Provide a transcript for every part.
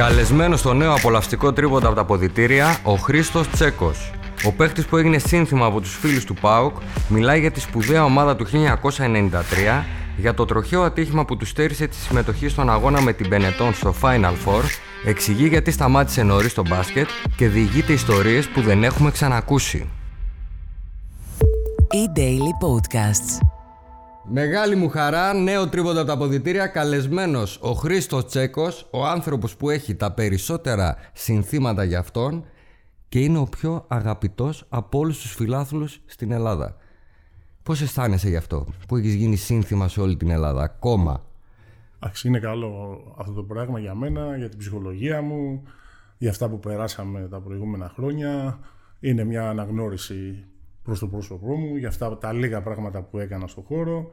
Καλεσμένο στο νέο απολαυστικό τρίποντα από τα ποδητήρια, ο Χρήστος Τσέκος. Ο παίχτης που έγινε σύνθημα από τους φίλους του ΠΑΟΚ μιλάει για τη σπουδαία ομάδα του 1993, για το τροχαίο ατύχημα που τους στέρισε τη συμμετοχή στον αγώνα με την Benetton στο Final Four, εξηγεί γιατί σταμάτησε νωρίς το μπάσκετ και διηγείται ιστορίες που δεν έχουμε ξανακούσει. E-Daily Podcasts. Μεγάλη μου χαρά, νέο τρίποντα από τα αποδητήρια, καλεσμένος ο Χρήστος Τσέκος, ο άνθρωπος που έχει τα περισσότερα συνθήματα για αυτόν και είναι ο πιο αγαπητός από όλους τους φιλάθλους στην Ελλάδα. Πώς αισθάνεσαι γι' αυτό, που έχεις γίνει σύνθημα σε όλη την Ελλάδα, ακόμα; Εντάξει, είναι καλό αυτό το πράγμα για μένα, για την ψυχολογία μου, για αυτά που περάσαμε τα προηγούμενα χρόνια. Είναι μια αναγνώριση προς το πρόσωπό μου, για αυτά τα λίγα πράγματα που έκανα στον χώρο.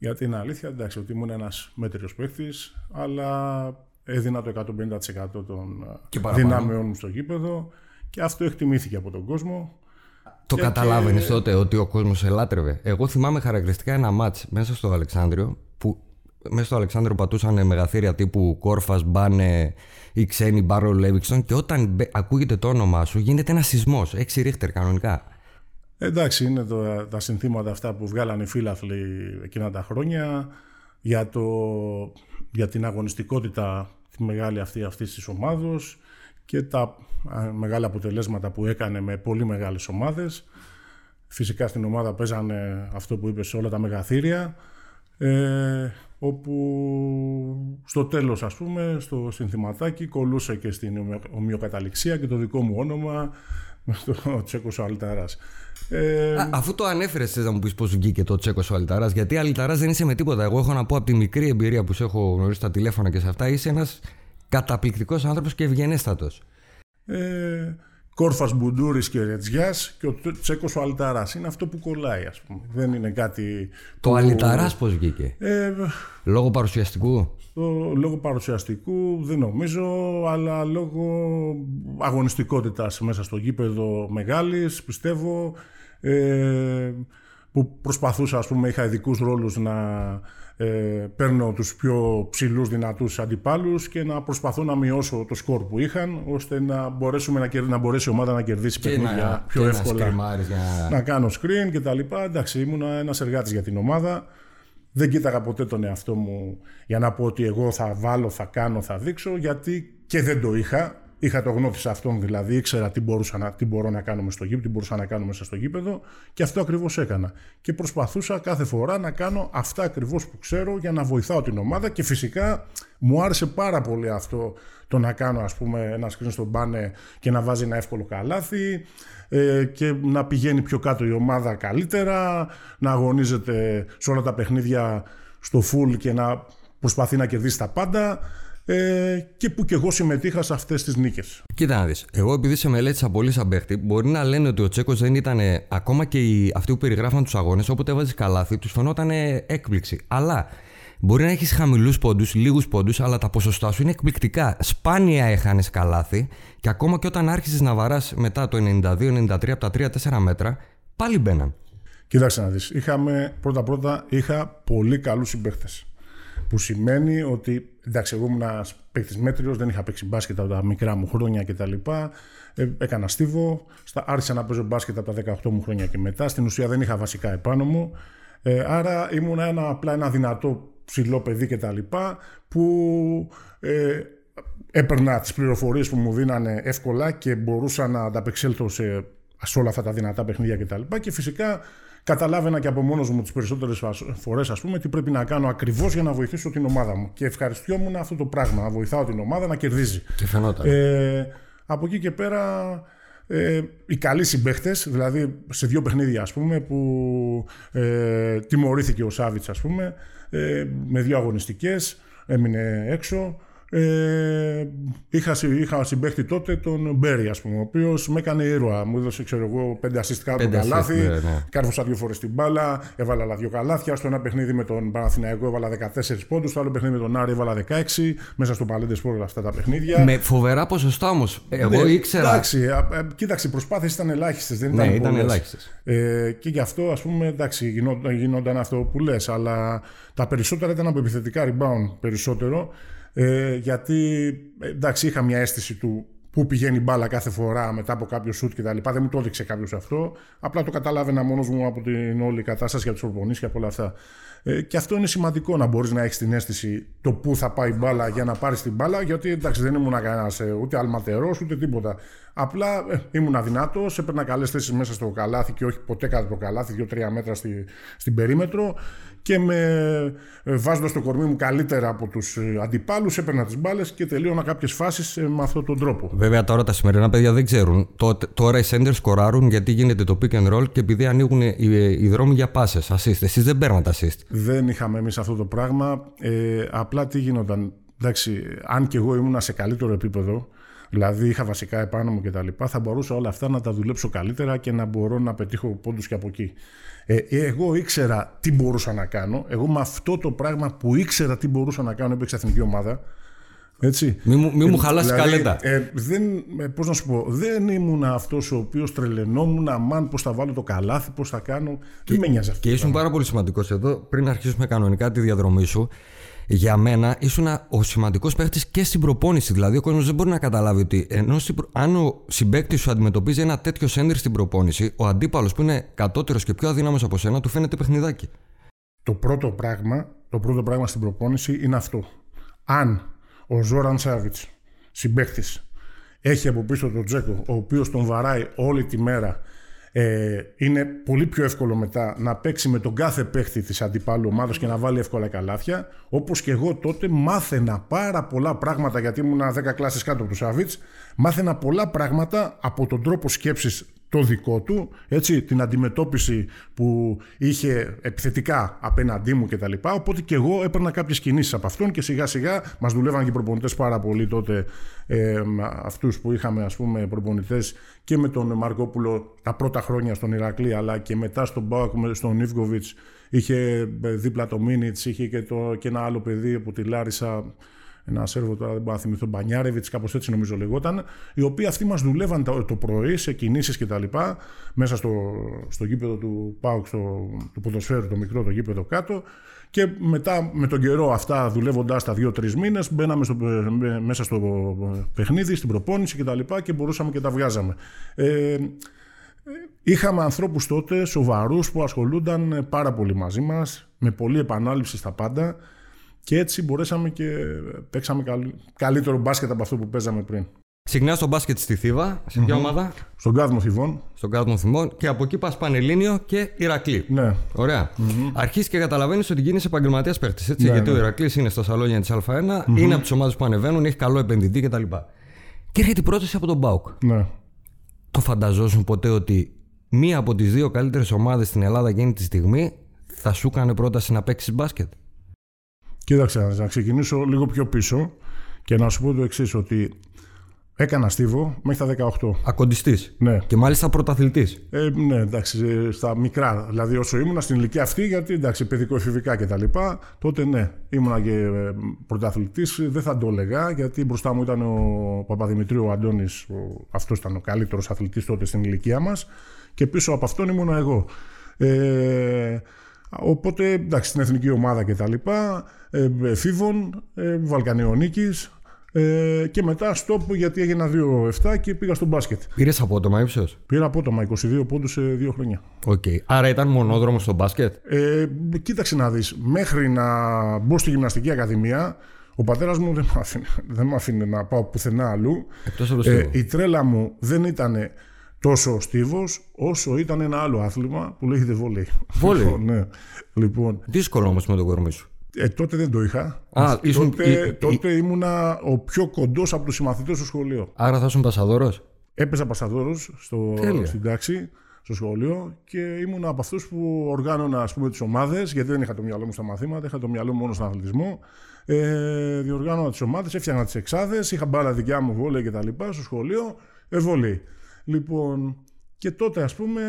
Γιατί είναι αλήθεια, εντάξει, ότι ήμουν ένας μέτριος παίχτης, αλλά έδινα το 150% των δυνάμεών μου στο γήπεδο και αυτό εκτιμήθηκε από τον κόσμο. Το και καταλάβαινες τότε ότι ο κόσμος ελάτρευε. Εγώ θυμάμαι χαρακτηριστικά ένα μάτς μέσα στο Αλεξάνδριο που μέσα στο Αλεξάνδριο πατούσαν μεγαθύρια τύπου Κόρφας, Μπάνε ή ξένοι Μπάρο Λέβιξτον και όταν ακούγεται το όνομά σου γίνεται ένα σεισμός. Έξι ρίχτερ κανονικά. Εντάξει, είναι το, τα συνθήματα αυτά που βγάλανε οι φίλαθλοι εκείνα τα χρόνια για, το, για την αγωνιστικότητα τη μεγάλη αυτή αυτής της ομάδος και τα μεγάλα αποτελέσματα που έκανε με πολύ μεγάλες ομάδες. Φυσικά στην ομάδα παίζανε αυτό που είπες σε όλα τα μεγαθύρια ε, όπου στο τέλος ας πούμε στο συνθηματάκι κολούσε και στην ομοιοκαταληξία και το δικό μου όνομα με το Τσέκος Αλτάρας. Ε... αφού το ανέφερες, θες να μου πεις πώς βγήκε το Τσέκος ο Αλταράς, γιατί Αλταράς δεν είσαι με τίποτα. Εγώ έχω να πω από τη μικρή εμπειρία που σε έχω γνωρίσει στα τηλέφωνα και σε αυτά, είσαι ένας καταπληκτικός άνθρωπος και ευγενέστατος. Ε, Κόρφας Μπουντούρης και Ρετζιάς και ο Τσέκος ο Αλταράς. Είναι αυτό που κολλάει, ας πούμε. Δεν είναι κάτι. Το που... Αλταράς πώς βγήκε; Ε, λόγω παρουσιαστικού; Το, λόγω παρουσιαστικού δεν νομίζω, αλλά λόγω αγωνιστικότητας μέσα στο γήπεδο μεγάλης, πιστεύω, ε, που προσπαθούσα, ας πούμε, είχα ειδικούς ρόλους να ε, παίρνω τους πιο ψηλούς δυνατούς αντιπάλους και να προσπαθώ να μειώσω το σκορ που είχαν, ώστε να, μπορέσουμε να, να μπορέσει η ομάδα να κερδίσει παιχνίδια πιο εύκολα. Να, για... να κάνω screen και τα λοιπά. Εντάξει, ήμουν ένας εργάτης για την ομάδα. Δεν κοίταγα ποτέ τον εαυτό μου για να πω ότι εγώ θα βάλω, θα κάνω, θα δείξω, γιατί και δεν το είχα. Είχα το γνώθι σε αυτόν δηλαδή, ήξερα τι, μπορούσα να, τι μπορώ να κάνω στο γήπεδο, τι μπορούσα να κάνω μέσα στο γήπεδο και αυτό ακριβώς έκανα. Και προσπαθούσα κάθε φορά να κάνω αυτά ακριβώς που ξέρω για να βοηθάω την ομάδα και φυσικά μου άρεσε πάρα πολύ αυτό το να κάνω ας πούμε ένα screen στον μπάνε και να βάζει ένα εύκολο καλάθι ε, και να πηγαίνει πιο κάτω η ομάδα καλύτερα, να αγωνίζεται σε όλα τα παιχνίδια στο full και να προσπαθεί να κερδίσει τα πάντα ε, και που και εγώ συμμετείχα σε αυτές τις νίκες. Κοίτα να δεις. Εγώ επειδή σε μελέτησα πολύ σαν παίχτη, μπορεί να λένε ότι ο Τσέκος δεν ήταν ακόμα και οι, αυτοί που περιγράφαν τους αγώνες, όποτε έβαζες καλάθι, τους φαινόταν έκπληξη. Αλλά Μπορεί να έχεις χαμηλούς πόντους, λίγους πόντους, αλλά τα ποσοστά σου είναι εκπληκτικά. Σπάνια έχανες καλάθι και ακόμα και όταν άρχισες να βαράς μετά το 92-93 από τα 3-4 μέτρα, πάλι μπαίναν. Κοίταξε να δεις. Πρώτα-πρώτα είχα πολύ καλούς συμπαίχτες. Που σημαίνει ότι εντάξει, εγώ ήμουν ένας παίκτης μέτριος, δεν είχα παίξει μπάσκετ από τα μικρά μου χρόνια κτλ. Ε, έκανα στίβο, άρχισα να παίζω μπάσκετ από τα 18 μου χρόνια και μετά. Στην ουσία δεν είχα βασικά επάνω μου. Ε, άρα ήμουν ένα, απλά ένα δυνατό ψηλό παιδί και τα λοιπά, που ε, έπαιρνα τις πληροφορίες που μου δίνανε εύκολα και μπορούσα να ανταπεξέλθω σε, σε όλα αυτά τα δυνατά παιχνίδια και τα λοιπά και φυσικά καταλάβαινα και από μόνος μου τις περισσότερες φορές ας πούμε τι πρέπει να κάνω ακριβώς για να βοηθήσω την ομάδα μου και ευχαριστιόμουν αυτό το πράγμα, να βοηθάω την ομάδα να κερδίζει. Και φαινόταν. Ε, από εκεί και πέρα ε, οι καλοί συμπαίχτες, δηλαδή σε δύο παιχνίδια ας πούμε που ε, τιμωρήθηκε ο Σάβιτς ας πούμε ε, με δύο αγωνιστικές, έμεινε έξω. Ε, είχα, είχα συμπέχτη τότε τον Μπέρι, ας πούμε, ο οποίος με έκανε ήρωα. Μου έδωσε, ξέρω εγώ, πέντε ασίστ κάτω καλάθι. Ναι, ναι. Κάρφωσα δύο φορές την μπάλα, έβαλα άλλα δύο καλάθια. Στο ένα παιχνίδι με τον Παναθηναϊκό έβαλα 14 πόντους. Στο άλλο παιχνίδι με τον Άρη έβαλα 16. Μέσα στο Παλέντες Σπόρ αυτά τα παιχνίδια. Με φοβερά ποσοστά όμως. Εγώ ναι, ήξερα. Εντάξει, ε, κοίταξε, οι προσπάθειες ήταν ελάχιστες. Δεν ναι, ήταν ελάχιστες. Ε, και γι' αυτό, ας πούμε, εντάξει, γινόταν, γινόταν αυτό που λες. Αλλά τα περισσότερα ήταν από επιθετικά rebound περισσότερο. Ε, γιατί εντάξει, είχα μια αίσθηση του πού πηγαίνει η μπάλα κάθε φορά μετά από κάποιο σουτ κτλ. Δεν μου το έδειξε κάποιος αυτό. Απλά το καταλάβαινα μόνος μου από την όλη κατάσταση για τους προπονήσει και από όλα αυτά. Ε, και αυτό είναι σημαντικό να μπορείς να έχεις την αίσθηση το πού θα πάει η μπάλα για να πάρεις την μπάλα. Γιατί εντάξει, δεν ήμουν κανένας ε, ούτε αλματερός ούτε τίποτα. Απλά ε, ήμουν αδυνάτος, έπαιρνα καλές θέσεις μέσα στο καλάθι και όχι ποτέ κάτω από το καλάθι, δύο-τρία μέτρα στη, στην περίμετρο και με ε, βάζοντας το κορμί μου καλύτερα από τους ε, αντιπάλους, έπαιρνα τις μπάλες και τελείωνα κάποιες φάσεις ε, με αυτόν τον τρόπο. Βέβαια τώρα τα σημερινά παιδιά δεν ξέρουν. Τώρα οι senders σκοράρουν γιατί γίνεται το pick and roll και επειδή ανοίγουν οι, οι δρόμοι για πάσες. Assist. Εσείς δεν παίρνατε assist. Δεν είχαμε εμείς αυτό το πράγμα. Ε, απλά τι γίνονταν. Εντάξει, αν και εγώ ήμουν σε καλύτερο επίπεδο, δηλαδή είχα βασικά επάνω μου κτλ., θα μπορούσα όλα αυτά να τα δουλέψω καλύτερα και να μπορώ να πετύχω πόντους και από εκεί. Ε, εγώ ήξερα τι μπορούσα να κάνω. Εγώ με αυτό το πράγμα που ήξερα τι μπορούσα να κάνω έπαιξα εθνική ομάδα. Έτσι. Μη, μου, μη μου ε, χαλάσει δηλαδή, καλέτα. Ε, δεν, ε, πώς να σου πω, δεν ήμουν αυτός ο οποίος τρελαινόμουν, αμάν πώς θα βάλω το καλάθι, πώς θα κάνω. Τι με νοιάζει αυτό. Και ήσουν πάρα πολύ σημαντικός εδώ, πριν αρχίσουμε κανονικά τη διαδρομή σου για μένα ήσουν ο σημαντικός παίχτης και στην προπόνηση. Δηλαδή, ο κόσμος δεν μπορεί να καταλάβει ότι ενώ αν ο συμπέκτη σου αντιμετωπίζει ένα τέτοιο σέντερ στην προπόνηση, ο αντίπαλος που είναι κατώτερος και πιο αδύναμος από σένα του φαίνεται παιχνιδάκι. Το πρώτο πράγμα, το πρώτο πράγμα στην προπόνηση είναι αυτό. Αν ο Ζόραν Σάβιτς, συμπέκτη, έχει από πίσω τον Τζέκο, ο οποίος τον βαράει όλη τη μέρα ε, είναι πολύ πιο εύκολο μετά να παίξει με τον κάθε παίχτη της αντιπάλου ομάδας και να βάλει εύκολα καλάθια. Όπως και εγώ τότε μάθαινα πάρα πολλά πράγματα, γιατί ήμουν 10 κλάσεις κάτω από τους Σάβιτς, μάθαινα πολλά πράγματα από τον τρόπο σκέψης το δικό του, έτσι, την αντιμετώπιση που είχε επιθετικά απέναντί μου κτλ. Οπότε και εγώ έπαιρνα κάποιες κινήσεις από αυτόν και σιγά σιγά μας δουλεύαν και οι προπονητές πάρα πολύ τότε. Ε, Αυτούς που είχαμε ας πούμε προπονητές και με τον Μαρκόπουλο τα πρώτα χρόνια στον Ηρακλή, αλλά και μετά στον Μπάουκ, στον Ιβγκοβιτ. Είχε ε, δίπλα το Μίνιτς, είχε και, το, και ένα άλλο παιδί από τη Λάρισα ένα Σέρβο τώρα δεν μπορώ να θυμηθώ, Μπανιάρεβιτς, κάπως έτσι νομίζω λεγόταν, οι οποίοι αυτοί μας δουλεύαν το, το πρωί σε κινήσεις κτλ. μέσα στο, στο γήπεδο του Πάουκ, στο, του ποδοσφαίρου, το μικρό το γήπεδο κάτω. Και μετά με τον καιρό αυτά δουλεύοντα τα δύο-τρεις μήνες, μπαίναμε στο, μέσα στο παιχνίδι, στην προπόνηση κτλ. Και, και μπορούσαμε και τα βγάζαμε. Ε, Είχαμε ανθρώπους τότε σοβαρούς που ασχολούνταν πάρα πολύ μαζί μας, με πολλή επανάληψη στα πάντα και έτσι μπορέσαμε και παίξαμε καλύτερο μπάσκετ από αυτό που παίζαμε πριν. Ξεκινάς στο μπάσκετ στη Θήβα, σε ποια ομάδα; Στον Κάδμο Θηβών. Στον Κάδμο Θηβών και από εκεί πας Πανελλήνιο και Ηρακλή. Ναι. Ωραία. Mm-hmm. Αρχίζει και καταλαβαίνεις ότι γίνεις επαγγελματίας παίχτης. Ναι, γιατί ναι. ο Ηρακλής είναι στα σαλόνια της Α1, είναι από τις ομάδες που ανεβαίνουν, έχει καλό επενδυτή κτλ. Και, και έρχεται η πρόταση από τον Μπάουκ. Ναι. Το φανταζόσουν ποτέ ότι μία από τις δύο καλύτερες ομάδες στην Ελλάδα εκείνη τη στιγμή θα σου έκανε πρόταση να παίξεις μπάσκετ; Κοίταξε, να ξεκινήσω λίγο πιο πίσω και να σου πω το εξής, ότι έκανα στίβο μέχρι τα 18. Ακοντιστής. Ναι. Και μάλιστα πρωταθλητής. Ε, ναι, εντάξει, στα μικρά. Δηλαδή, όσο ήμουνα στην ηλικία αυτή, γιατί εντάξει, παιδικό-εφηβικά κτλ. Τότε ναι, ήμουνα και ε, πρωταθλητής. Δεν θα το έλεγα, γιατί μπροστά μου ήταν ο Παπαδημητρίου ο Αντώνης. Αυτός ήταν ο καλύτερος αθλητής τότε στην ηλικία μας. Και πίσω από αυτόν ήμουνα εγώ. Ε, Οπότε εντάξει, στην εθνική ομάδα και τα λοιπά, ε, εφήβων, ε, Βαλκανιονίκης ε, και μετά στόπ γιατί έγινα 2-7 και πήγα στο μπάσκετ. Πήρες απότομα ύψος; Πήρα απότομα 22 πόντους σε δύο χρόνια. Okay. Άρα ήταν μονόδρομος στο μπάσκετ; Ε, κοίταξε να δεις. Μέχρι να μπω στη γυμναστική ακαδημία, ο πατέρας μου δεν με άφηνε, δεν άφηνε να πάω πουθενά αλλού. Εκτός από το ε, η τρέλα μου δεν ήταν τόσο στίβος όσο ήταν ένα άλλο άθλημα που λέγεται βόλεϊ. Βόλεϊ. Λοιπόν, ναι. λοιπόν, Δύσκολο όμως με το κορμί σου. Ε, τότε δεν το είχα. Α, ήσουν... τότε, τότε ήμουνα ο πιο κοντός από τους συμμαθητές στο σχολείο. Άρα θα ήσουν πασαδόρος; Έπαιζα πασαδόρος στην τάξη, στο σχολείο και ήμουν από αυτούς που οργάνωνα τις ομάδες, γιατί δεν είχα το μυαλό μου στα μαθήματα, είχα το μυαλό μου μόνο στον αθλητισμό. Ε, διοργάνωνα τις ομάδες, έφτιαχνα τις εξάδες, είχα μπάλα δικιά μου βόλεϊ κτλ. στο σχολείο. Ε, Λοιπόν, και τότε, ας πούμε,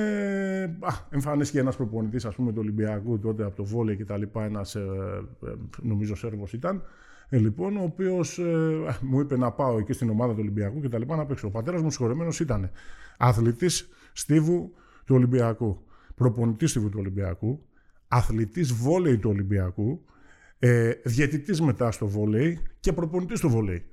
α, εμφανίστηκε ένας προπονητής, ας πούμε, του Ολυμπιακού τότε από το βόλιο και τα λοιπά, ένας, ε, ε, νομίζω, Σέρβος ήταν, ε, λοιπόν, ο οποίος ε, μου είπε να πάω εκεί στην ομάδα του Ολυμπιακού και τα λοιπά να παίξω. Ο πατέρας μου συγχωρεμένος ήταν αθλητής στίβου του Ολυμπιακού, προπονητής στίβου του Ολυμπιακού, αθλητής βόλεϊ του Ολυμπιακού, Ε, διαιτητής μετά στο βόλεϊ και προπονητής στο βόλεϊ.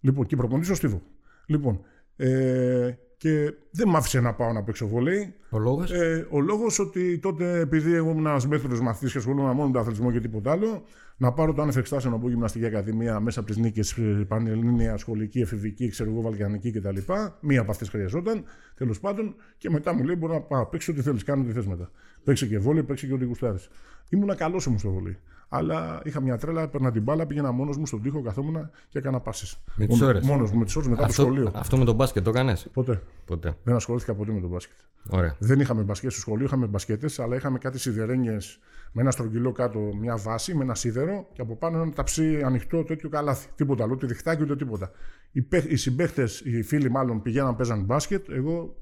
Λοιπόν, και προπονητής στο στίβο. Λοιπόν, ε, και δεν μ' άφησε να πάω να παίξω βολέι. Ο λόγος; Ε, ο λόγος ότι τότε, επειδή εγώ ήμουν ένας μέθοδος μαθητής και ασχολούμαι μόνο με τον αθλητισμό και τίποτα άλλο, να πάρω το άνευ εξτάσεων να πω γυμναστική ακαδημία μέσα από τις νίκες πανελλήνια, σχολική, εφηβική, ξέρω εγώ, βαλκανική κτλ. Μία από αυτές χρειαζόταν. Τέλος πάντων, και μετά μου λέει: Μπορεί να πάω, παίξει ό,τι θέλεις, κάνω ό,τι θες μετά. Παίξει και βόλεϊ, παίξει και ό,τι γουστάρεις. Ήμουν καλός όμως στο βολέι. Αλλά είχα μια τρέλα, έπαιρνα την μπάλα, πήγαινα μόνος μου στον τοίχο, καθόμουν και έκανα πάσει. Με τις ώρες. Μόνος μου, με τις ώρες μετά αυτό, το σχολείο. Αυτό με τον μπάσκετ το έκανες; Ποτέ. Ποτέ. Δεν ασχολήθηκα ποτέ με τον μπάσκετ. Ωραία. Δεν είχαμε μπασκετ στο σχολείο, είχαμε μπασκέτες, αλλά είχαμε κάτι σιδερένιες με ένα στρογγυλό κάτω, μια βάση, με ένα σίδερο και από πάνω ένα ταψί ανοιχτό τέτοιο καλάθι. Τίποτα άλλο, ούτε διχτάκι ούτε τίποτα. Οι, οι συμπαίχτες, οι φίλοι μάλλον πηγαίναν παίζαν μπάσκετ. Εγώ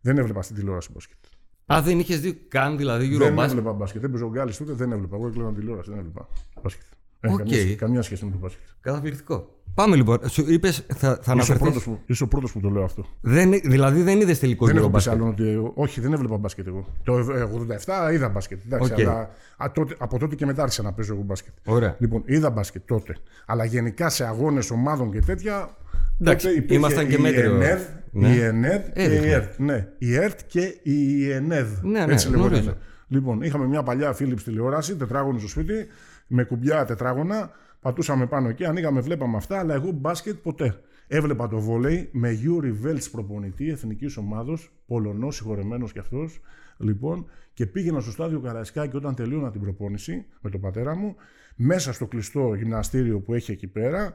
δεν έβλεπα στην τηλεόραση μπάσκετ. Α, δεν είχες δει καν δηλαδή Eurobasket; Δεν έβλεπα μπάσκετ. Δεν παίζα γκάλι τότε, δεν έβλεπα. Εγώ έκλεινα τηλεόραση, δεν έβλεπα μπάσκετ. Okay. Καμία, καμία σχέση με το μπάσκετ. Καταπληκτικό. Πάμε λοιπόν. Σου είπες, θα, θα είσαι, ο είσαι ο πρώτος που το λέω αυτό. Δεν, δηλαδή δεν είδες τελικό δεν μπάσκετ. Άλλο ότι, όχι, δεν έβλεπα μπάσκετ εγώ. Το 87 είδα μπάσκετ. Εντάξει, okay. αλλά, α, τότε, από τότε και μετά άρχισα να παίζω εγώ μπάσκετ. Ωραία. Λοιπόν, είδα μπάσκετ τότε. Αλλά γενικά σε αγώνες ομάδων και τέτοια. Εντάξει, ήμασταν και μέτριοι. Ναι. Η ΥΕΝΕΔ και η ΕΡΤ. Ναι, η ΕΡΤ και η ΥΕΝΕΔ. Ναι, ναι, Έτσι λέγονταν. Λοιπόν, είχαμε μια παλιά Philips τηλεόραση, τετράγωνο στο σπίτι, με κουμπιά τετράγωνα. Πατούσαμε πάνω εκεί, ανοίγαμε, βλέπαμε αυτά, αλλά εγώ μπάσκετ ποτέ. Έβλεπα το βόλεϊ με Γιούρι Βέλτς προπονητή εθνικής ομάδος, Πολωνός, συγχωρεμένος κι αυτός. Λοιπόν, και πήγαινα στο στάδιο Καραϊσκάκη όταν τελείωνα την προπόνηση με τον πατέρα μου, μέσα στο κλειστό γυμναστήριο που έχει εκεί πέρα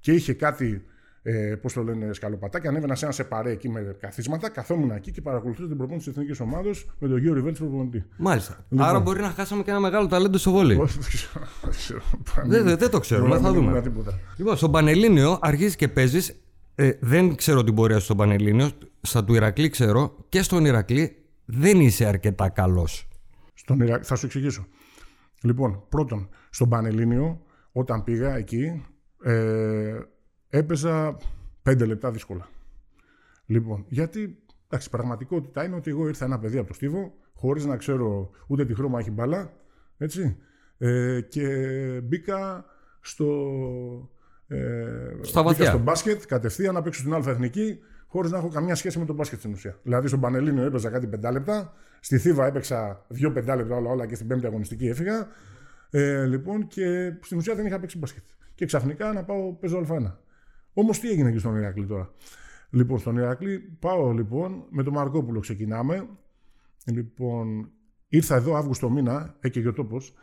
και είχε κάτι ε, πώς το λένε, σκαλοπατάκια. Ανέβαινα σε ένα σεπαρέ εκεί με καθίσματα, καθόμουν εκεί και παρακολουθούσα την προπόνηση της εθνικής ομάδα με τον Γιώργο Ριβέλτ προπονητή. Μάλιστα. Λοιπόν. Άρα μπορεί να χάσαμε και ένα μεγάλο ταλέντο στο βόλιο. δεν, δεν, δεν το ξέρουμε, θα δούμε. Λοιπόν, στον Πανελλήνιο αρχίζεις και παίζεις. Ε, δεν ξέρω την πορεία στον Πανελλήνιο. Στα του Ηρακλή ξέρω και στον Ηρακλή δεν είσαι αρκετά καλός. Στον Θα σου εξηγήσω. Λοιπόν, πρώτον, στον Πανελλήνιο, όταν πήγα εκεί, ε, έπαιζα πέντε λεπτά δύσκολα. Λοιπόν, γιατί εντάξει, πραγματικότητα είναι ότι εγώ ήρθα ένα παιδί από το Στίβο, χωρίς να ξέρω ούτε τι χρώμα έχει μπάλα, έτσι, ε, και μπήκα στο, ε, Στα μπήκα στο μπάσκετ κατευθείαν να παίξω στην Α Εθνική, χωρίς να έχω καμία σχέση με τον μπάσκετ στην ουσία. Δηλαδή στον Πανελλήνιο έπαιζα κάτι πεντά λεπτά, στη Θήβα έπαιξα δύο πεντά λεπτά όλα, όλα και στην πέμπτη αγωνιστική έφυγα. Ε, λοιπόν, και στην ουσία δεν είχα παίξει μπάσκετ. Και ξαφνικά να πάω παίζω Α1. Όμως τι έγινε και στον Ηρακλή τώρα. Λοιπόν, στον Ηρακλή πάω λοιπόν με τον Μαρκόπουλο ξεκινάμε. Λοιπόν, ήρθα εδώ Αύγουστο μήνα, έκαιγε ο τόπος.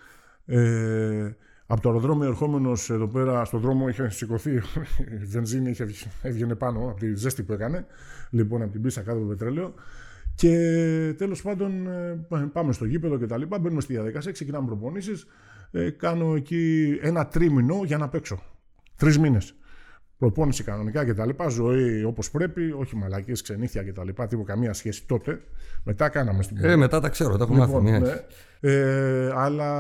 Ε, από το αεροδρόμιο ερχόμενος εδώ πέρα στον δρόμο είχε σηκωθεί η βενζίνη, είχε, έβγαινε πάνω από τη ζέστη που έκανε. Λοιπόν, από την πίστα κάτω από το πετρέλαιο. Και τέλος πάντων ε, πάμε στο γήπεδο και τα λοιπά. Μπαίνουμε στη διαδικασία, ξεκινάμε προπονήσεις. Ε, κάνω εκεί ένα τρίμηνο για να παίξω. Τρεις μήνες προπόνηση κανονικά κτλ. Ζωή όπως πρέπει, όχι μαλακίες, ξενύχια κτλ. Τίποτα καμία σχέση τότε. Μετά κάναμε στην Ε, μετά τα ξέρω, τα έχουμε λοιπόν, μάθει. Ναι. Ε, αλλά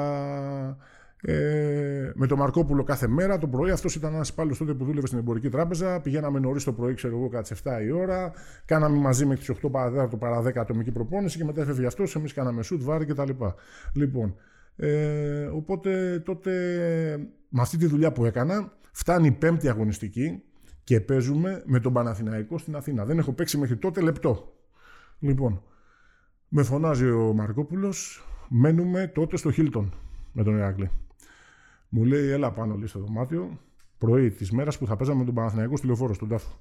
ε, με τον Μαρκόπουλο κάθε μέρα το πρωί. Αυτός ήταν ένας υπάλληλος τότε που δούλευε στην εμπορική τράπεζα. Πηγαίναμε νωρίς το πρωί, ξέρω εγώ, κάτι 7 η ώρα. Κάναμε μαζί με τις 8 παρα 10, παρα 10 ατομική προπόνηση και μετά έφευγε αυτός. Εμείς κάναμε σουτ, βάρη κτλ. Λοιπόν, ε, οπότε τότε με αυτή τη δουλειά που έκανα, Φτάνει η πέμπτη αγωνιστική και παίζουμε με τον Παναθηναϊκό στην Αθήνα. Δεν έχω παίξει μέχρι τότε λεπτό. Λοιπόν, με φωνάζει ο Μαρκόπουλος, μένουμε τότε στο Χίλτον με τον Ηράκλη. Μου λέει, έλα πάνω λέει στο δωμάτιο, πρωί της μέρας που θα παίζαμε με τον Παναθηναϊκό στη λεωφόρο, στον τάφο.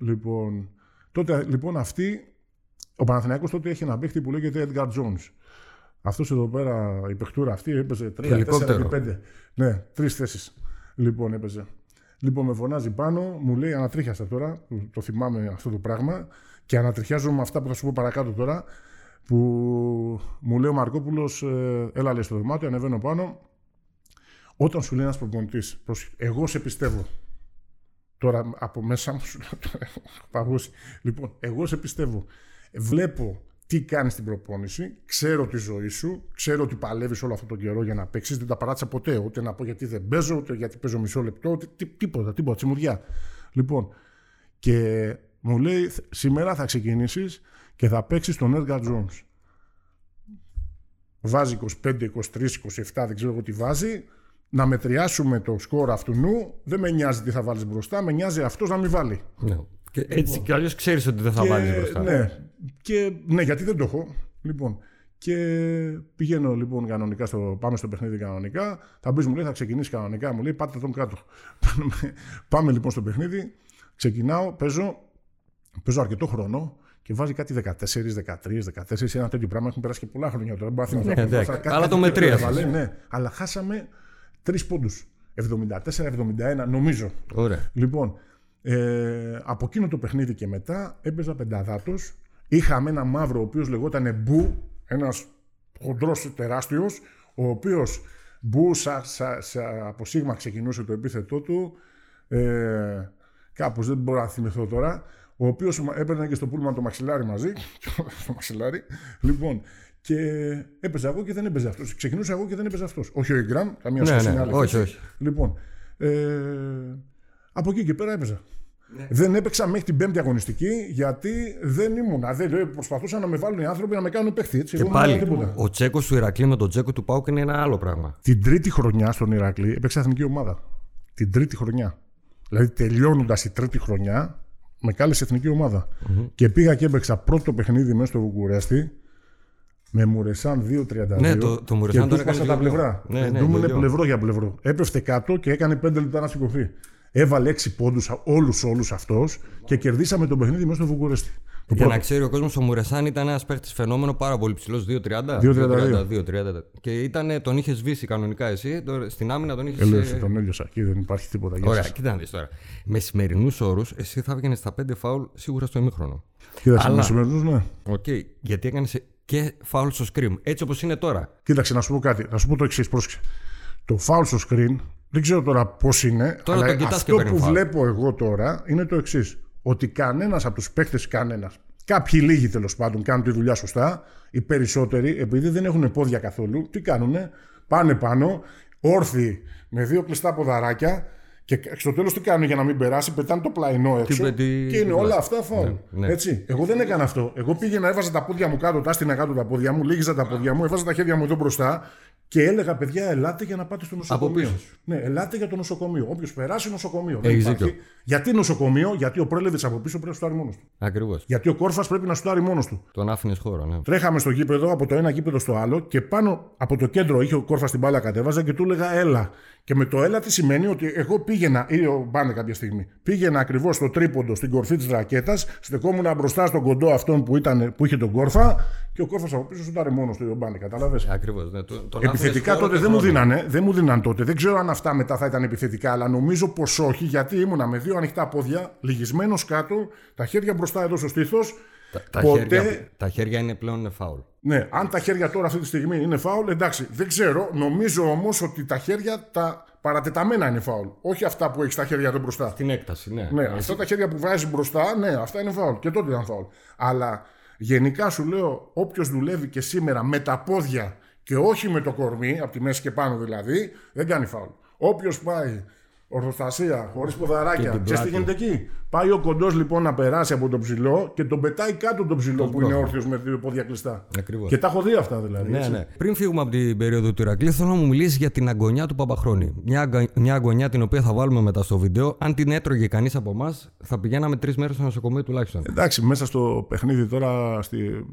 Λοιπόν, τότε λοιπόν αυτή, ο Παναθηναϊκός τότε έχει ένα παίχτη που λέγεται Edgar Jones. Αυτός εδώ πέρα, η παιχτούρα αυτή έπαιζε 3, 4 5. Ναι, τρεις θέσεις. Λοιπόν, έπαιζε. Λοιπόν, με φωνάζει πάνω, μου λέει ανατρίχιασα τώρα, το θυμάμαι αυτό το πράγμα, και ανατριχιάζω με αυτά που θα σου πω παρακάτω τώρα, που μου λέει ο Μαρκόπουλος, ε, έλα λέει στο δωμάτιο, ανεβαίνω πάνω. Όταν σου λέει ένας προπονητής, εγώ σε πιστεύω. Τώρα από μέσα μου σου λέω, Λοιπόν, εγώ σε πιστεύω. Βλέπω τι κάνεις στην προπόνηση, ξέρω τη ζωή σου, ξέρω ότι παλεύεις όλο αυτόν τον καιρό για να παίξεις. Δεν τα παράτησα ποτέ. Ούτε να πω γιατί δεν παίζω, ούτε γιατί παίζω μισό λεπτό, ούτε τίποτα, τίποτα, τσιμουδιά. Λοιπόν, και μου λέει σήμερα θα ξεκινήσεις και θα παίξεις τον Edgar Jones. βάζει 25, 23, 27, δεν ξέρω εγώ τι βάζει, να μετριάσουμε το σκορ αυτού νου. Δεν με νοιάζει τι θα βάλεις μπροστά, με νοιάζει αυτός να μην βάλει. Ναι. Και έτσι κι αλλιώς ξέρεις ότι δεν θα Και- βάλει μπροστά. Ναι. Και, ναι, γιατί δεν το έχω. Λοιπόν, και πηγαίνω λοιπόν κανονικά στο. Πάμε στο παιχνίδι κανονικά. Θα μπεις, μου λέει, θα ξεκινήσεις κανονικά. Μου λέει, πάτε τον κάτω. Πάμε λοιπόν στο παιχνίδι. Ξεκινάω, παίζω. Παίζω αρκετό χρόνο και βάζει κάτι 14, 13, 14, ένα τέτοιο πράγμα. Έχουν περάσει και πολλά χρόνια τώρα. Μπορώ να θυμηθώ. Ναι, εντάξει. Κάτι Αλλά το τέτοιο μετρίασες. έβαλε, Ναι, αλλά χάσαμε τρεις πόντους. 74-71, νομίζω. Ωραία. Λοιπόν, ε, από εκείνο το παιχνίδι και μετά έπαιζα πενταδάτος. Είχαμε ένα μαύρο ο οποίος λεγόταν Μπου, ένας χοντρός τεράστιος, ο οποίος Μπου σα, σα, σα- από σίγμα ξεκινούσε το επίθετό του. Ε, κάπως δεν μπορώ να θυμηθώ τώρα. Ο οποίος έπαιρνε και στο πούλμα το μαξιλάρι μαζί. το μαξιλάρι. Λοιπόν, και έπαιζα εγώ και δεν έπαιζε αυτός. Ξεκινούσα εγώ και δεν έπαιζε αυτός. Όχι ο Ιγκράμ, καμία Ναι, σχέση ναι, είναι άλλη όχι, θέση. όχι. Λοιπόν, ε, από εκεί και πέρα έπαιζα. Δεν έπαιξα μέχρι την πέμπτη αγωνιστική γιατί δεν ήμουνα. Δεν, δεν προσπαθούσαν να με βάλουν οι άνθρωποι να με κάνουν παίχτη. Έτσι. Και Εγώ δεν ήμουν πάλι, τίποτα. ο Τσέκος του Ηρακλή με τον Τσέκο του Πάουκ είναι ένα άλλο πράγμα. Την τρίτη χρονιά στον Ηρακλή έπαιξα εθνική ομάδα. Την τρίτη χρονιά. Δηλαδή τελειώνοντας η τρίτη χρονιά, με κάλεσε εθνική ομάδα. Και πήγα και έπαιξα πρώτο παιχνίδι μέσα στο Βουκουρέστι με Μουρεσάν 2-32. Ναι, το- το Μουρεσάν και τον του σπάσα έκανε τα δύο-δύο. πλευρά. Ναι, ναι, Ναι, ναι, δύο-δύο. πλευρό για πλευρό. Έπεφτε κάτω και έκανε 5 λεπτά να σηκωθεί. Έβαλε 6 πόντους όλους όλους αυτός και κερδίσαμε το παιχνίδι μέσα στο Βουκουρέστι. Το Για πρώτο. να ξέρει ο κόσμος, ο Μουρεσάν ήταν ένας παίχτης φαινόμενο πάρα πολύ ψηλός, 2-30. 2.32. 2.30. Και ήταν, τον είχες σβήσει κανονικά εσύ. τώρα Στην άμυνα τον είχες. Έλειωσε, τον έλειωσα εκεί, δεν υπάρχει τίποτα. Γεια Ωραία, σας. κοίτα να δεις τώρα. Με σημερινούς όρους, εσύ θα έβγαινες στα 5 φάουλ σίγουρα στο ημίχρονο. Κοίταξε, Αλλά- με σημερινούς, ναι. Οκ, γιατί έκανες και φάουλ στο screen. Έτσι όπως είναι τώρα. Κοίταξε, να σου πω κάτι. Να σου πω το εξής. Πρόσεξε. Το φάουλ στο screen, δεν ξέρω τώρα πώς είναι, Τώρα αλλά τον κοιτάς και αυτό παίρνει που φάουλ. βλέπω εγώ τώρα είναι το εξής. Ότι κανένας από τους παίχτες, κανένας, κάποιοι λίγοι τέλος πάντων κάνουν τη δουλειά σωστά, οι περισσότεροι, επειδή δεν έχουν πόδια καθόλου, τι κάνουνε, πάνε πάνω, όρθιοι, με δύο κλειστά ποδαράκια. Και στο τέλος τι κάνουν για να μην περάσει, πετάνε το πλαϊνό έξω. πε- τι- και είναι τι όλα βάζει. αυτά φάουλ. ναι. Έτσι. Εγώ δεν έκανα αυτό. Εγώ πήγαινα, έβαζα τα πόδια μου κάτω, τάστινα κάτω τα πόδια μου, λίγιζα τα πόδια μου, έβαζα τα χέρια μου εδώ μπροστά και έλεγα, παιδιά, ελάτε για να πάτε στο νοσοκομείο. πίσω σου. Ναι, ελάτε για το νοσοκομείο. Όποιος περάσει νοσοκομείο. Δεν Έχεις υπάρχει. δίκιο. Γιατί νοσοκομείο, γιατί ο Πρέλεβιτ από πίσω πρέπει να σουτάρει μόνος του. Ακριβώς. Γιατί ο Κόρφας πρέπει να σουτάρει μόνος του. Τον άφηνες χώρο, ναι. Τρέχαμε στο γήπεδο από το ένα γήπεδο στο άλλο και πάνω από το κέντρο είχε ο Κόρφας την μπάλα κατέβαζα και του έλεγα έλα. Και με το έλα τι σημαίνει ότι εγώ πήγαινα, ή ο Μπάνε κάποια στιγμή, πήγαινα ακριβώς στο τρίποντο στην κορφή της ρακέτας, στεκόμουν μπροστά στον κοντό αυτόν που, ήταν, που είχε τον Κόρφα και ο Κόρφας από πίσω σουτάρει μόνος του, ο Μπάνε, κατάλαβες; Ακριβώς. Ναι. Τον- τον Επιθετικά άφηνες χώρο τότε και δεν μου χρόνο. δίνανε, δεν μου δίναν τότε. Δεν ξέρω αν αυτά μετά θα ήταν επιθετικά, αλλά νομίζω πως όχι, γιατί ήμουνα με δύο ανοιχτά πόδια, λυγισμένος κάτω, τα χέρια μπροστά εδώ στο στήθος. Τα, τα, Ποτέ- χέρια, τα χέρια είναι πλέον φάουλ. Ναι, αν τα χέρια τώρα αυτή τη στιγμή είναι φάουλ, εντάξει, δεν ξέρω. Νομίζω όμως ότι τα χέρια τα παρατεταμένα είναι φάουλ. Όχι αυτά που έχεις τα χέρια εδώ μπροστά. Την έκταση, ναι. Ναι, αυτά τα χέρια που βάζεις μπροστά, ναι, αυτά είναι φάουλ. Και τότε ήταν φάουλ. Αλλά γενικά σου λέω, όποιος δουλεύει και σήμερα με τα πόδια και όχι με το κορμί, από τη μέση και πάνω δηλαδή, δεν κάνει φάουλ. Όποιος πάει ορθοστασία, χωρίς ποδαράκια, την ξέρει τι πλάτη. γίνεται εκεί. Πάει ο κοντός λοιπόν να περάσει από τον ψηλό και τον πετάει κάτω τον ψηλό που είναι όρθιος με δύο πόδια κλειστά. Ακριβώς. Και τα έχω δει αυτά δηλαδή. Ναι, έτσι. ναι. Πριν φύγουμε από την περίοδο του Ηρακλή, θέλω να μου μιλήσεις για την αγωνιά του Παπαχρόνη. Μια, αγκα- μια αγωνιά την οποία θα βάλουμε μετά στο βίντεο. Αν την έτρωγε κανείς από εμάς, θα πηγαίναμε τρεις μέρες στο νοσοκομείο τουλάχιστον. Εντάξει, μέσα στο παιχνίδι τώρα. Στη...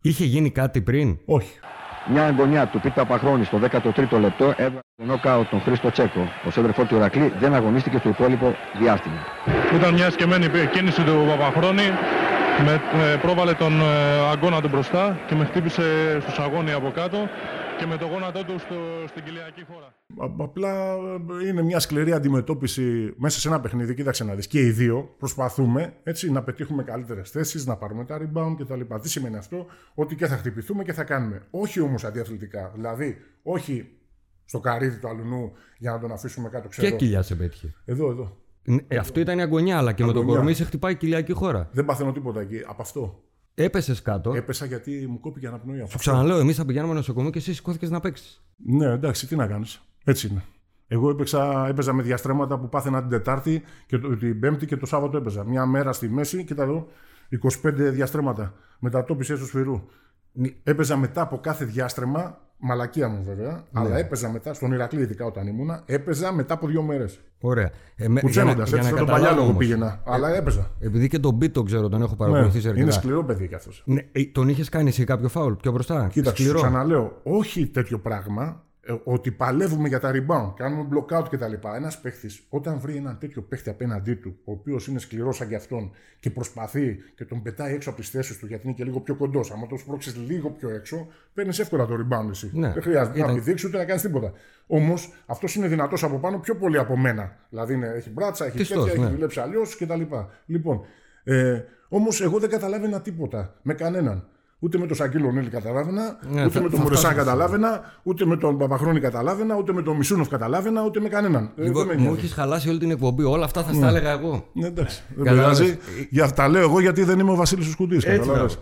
Είχε γίνει κάτι πριν; Όχι. Μια αγωνιά του Πίτα Παχρόνη στο 13ο λεπτό έβγαλε το νοκάουτ τον Χρήστο Τσέκο. Ο σέντρεφο του Ηρακλή δεν αγωνίστηκε στο υπόλοιπο διάστημα. Ήταν μια σκεμμένη κίνηση του Παπαχρόνη. Με, ε, πρόβαλε τον ε, αγώνα του μπροστά και με χτύπησε στους αγώνι από κάτω και με το γόνατό του στο, στην κοιλιακή χώρα. Α- Απλά ε, είναι μια σκληρή αντιμετώπιση μέσα σε ένα παιχνίδι. Κοίταξε να δεις. Και οι δύο προσπαθούμε έτσι, να πετύχουμε καλύτερες θέσεις, να πάρουμε τα rebound κτλ. Τι σημαίνει αυτό, Ότι και θα χτυπηθούμε και θα κάνουμε. Όχι όμως αντιαθλητικά. Δηλαδή, όχι στο καρύδι του αλουνού για να τον αφήσουμε κάτω Και ξέρω. κοιλιά σε πέτυχε. Εδώ, εδώ. Ε, αυτό ήταν η αγωνιά, αλλά και με το Αγωνιά. κορμί σε χτυπάει η κοιλιακή χώρα. Δεν παθαίνω τίποτα εκεί. Από αυτό. Έπεσες κάτω. Έπεσα γιατί μου κόπηκε η αναπνοή. από Σου αυτό. ξαναλέω, εμείς θα πηγαίναμε νοσοκομείο και εσύ σηκώθηκες να παίξεις. Ναι, εντάξει, τι να κάνεις. Έτσι είναι. Εγώ έπαιξα, έπαιζα με διαστρέμματα που πάθαινα την Τετάρτη και το, την Πέμπτη και το Σάββατο έπαιζα. Μια μέρα στη μέση, κοίτα εδώ, 25 διαστρέμματα. Μετατόπιση έσω σφυρού. Έπαιζα μετά από κάθε διάστρεμα, μαλακία μου βέβαια, αλλά έπαιζα μετά, στον Ηρακλή ειδικά όταν ήμουνα, έπαιζα μετά από δύο μέρες. Ωραία. Ε, με- Κουτσένοντας, για να- έτσι, για να στον καταλάβω παλιάλογο όμως. πήγαινα. αλλά έπαιζα. Επειδή και τον Beat το ξέρω, τον έχω παρακολουθήσει Ναι, αρκετά. είναι σκληρό παιδί κι αυτός. Ναι, ε, τον είχες κάνει εσύ κάποιο φάουλ πιο μπροστά; Κοίταξε, σου Σκληρό. ξαναλέω, όχι τέτοιο πράγμα, ε, ότι παλεύουμε για τα rebound, κάνουμε blockout κτλ. Ένας παίχτης, όταν βρει έναν τέτοιο παίχτη απέναντί του, ο οποίος είναι σκληρός σαν κι αυτόν και προσπαθεί και τον πετάει έξω από τις θέσεις του γιατί είναι και λίγο πιο κοντός. Αν το σπρώξεις λίγο πιο έξω, παίρνεις εύκολα το rebound εσύ. Ναι. Δεν χρειάζεται Ήταν- να πηδήξεις ούτε να κάνεις τίποτα. Όμως αυτός είναι δυνατός από πάνω πιο πολύ από μένα. Δηλαδή είναι, έχει μπράτσα, έχει Πιστός, τέτοια, ναι. έχει δουλέψει αλλιώς κτλ. Λοιπόν, ε, όμως εγώ δεν καταλάβαινα τίποτα με κανέναν. Ούτε με τον Σαγκύλο Νίλη καταλάβαινα, Ναι, ούτε θα- με τον θα Μουρεσάν φτάσουμε. καταλάβαινα, ούτε με τον Παπαχρόνη καταλάβαινα, ούτε με τον Μισούνοφ καταλάβαινα, ούτε με κανέναν. Ε, Λοιπόν, δεν με μου νοιάζει. έχεις χαλάσει όλη την εκπομπή. Όλα αυτά θα στα έλεγα εγώ. Ναι, εντάξει. Δεν Κατάλαβες. πειράζει. Για τα λέω εγώ γιατί δεν είμαι ο Βασίλης Σκουντή.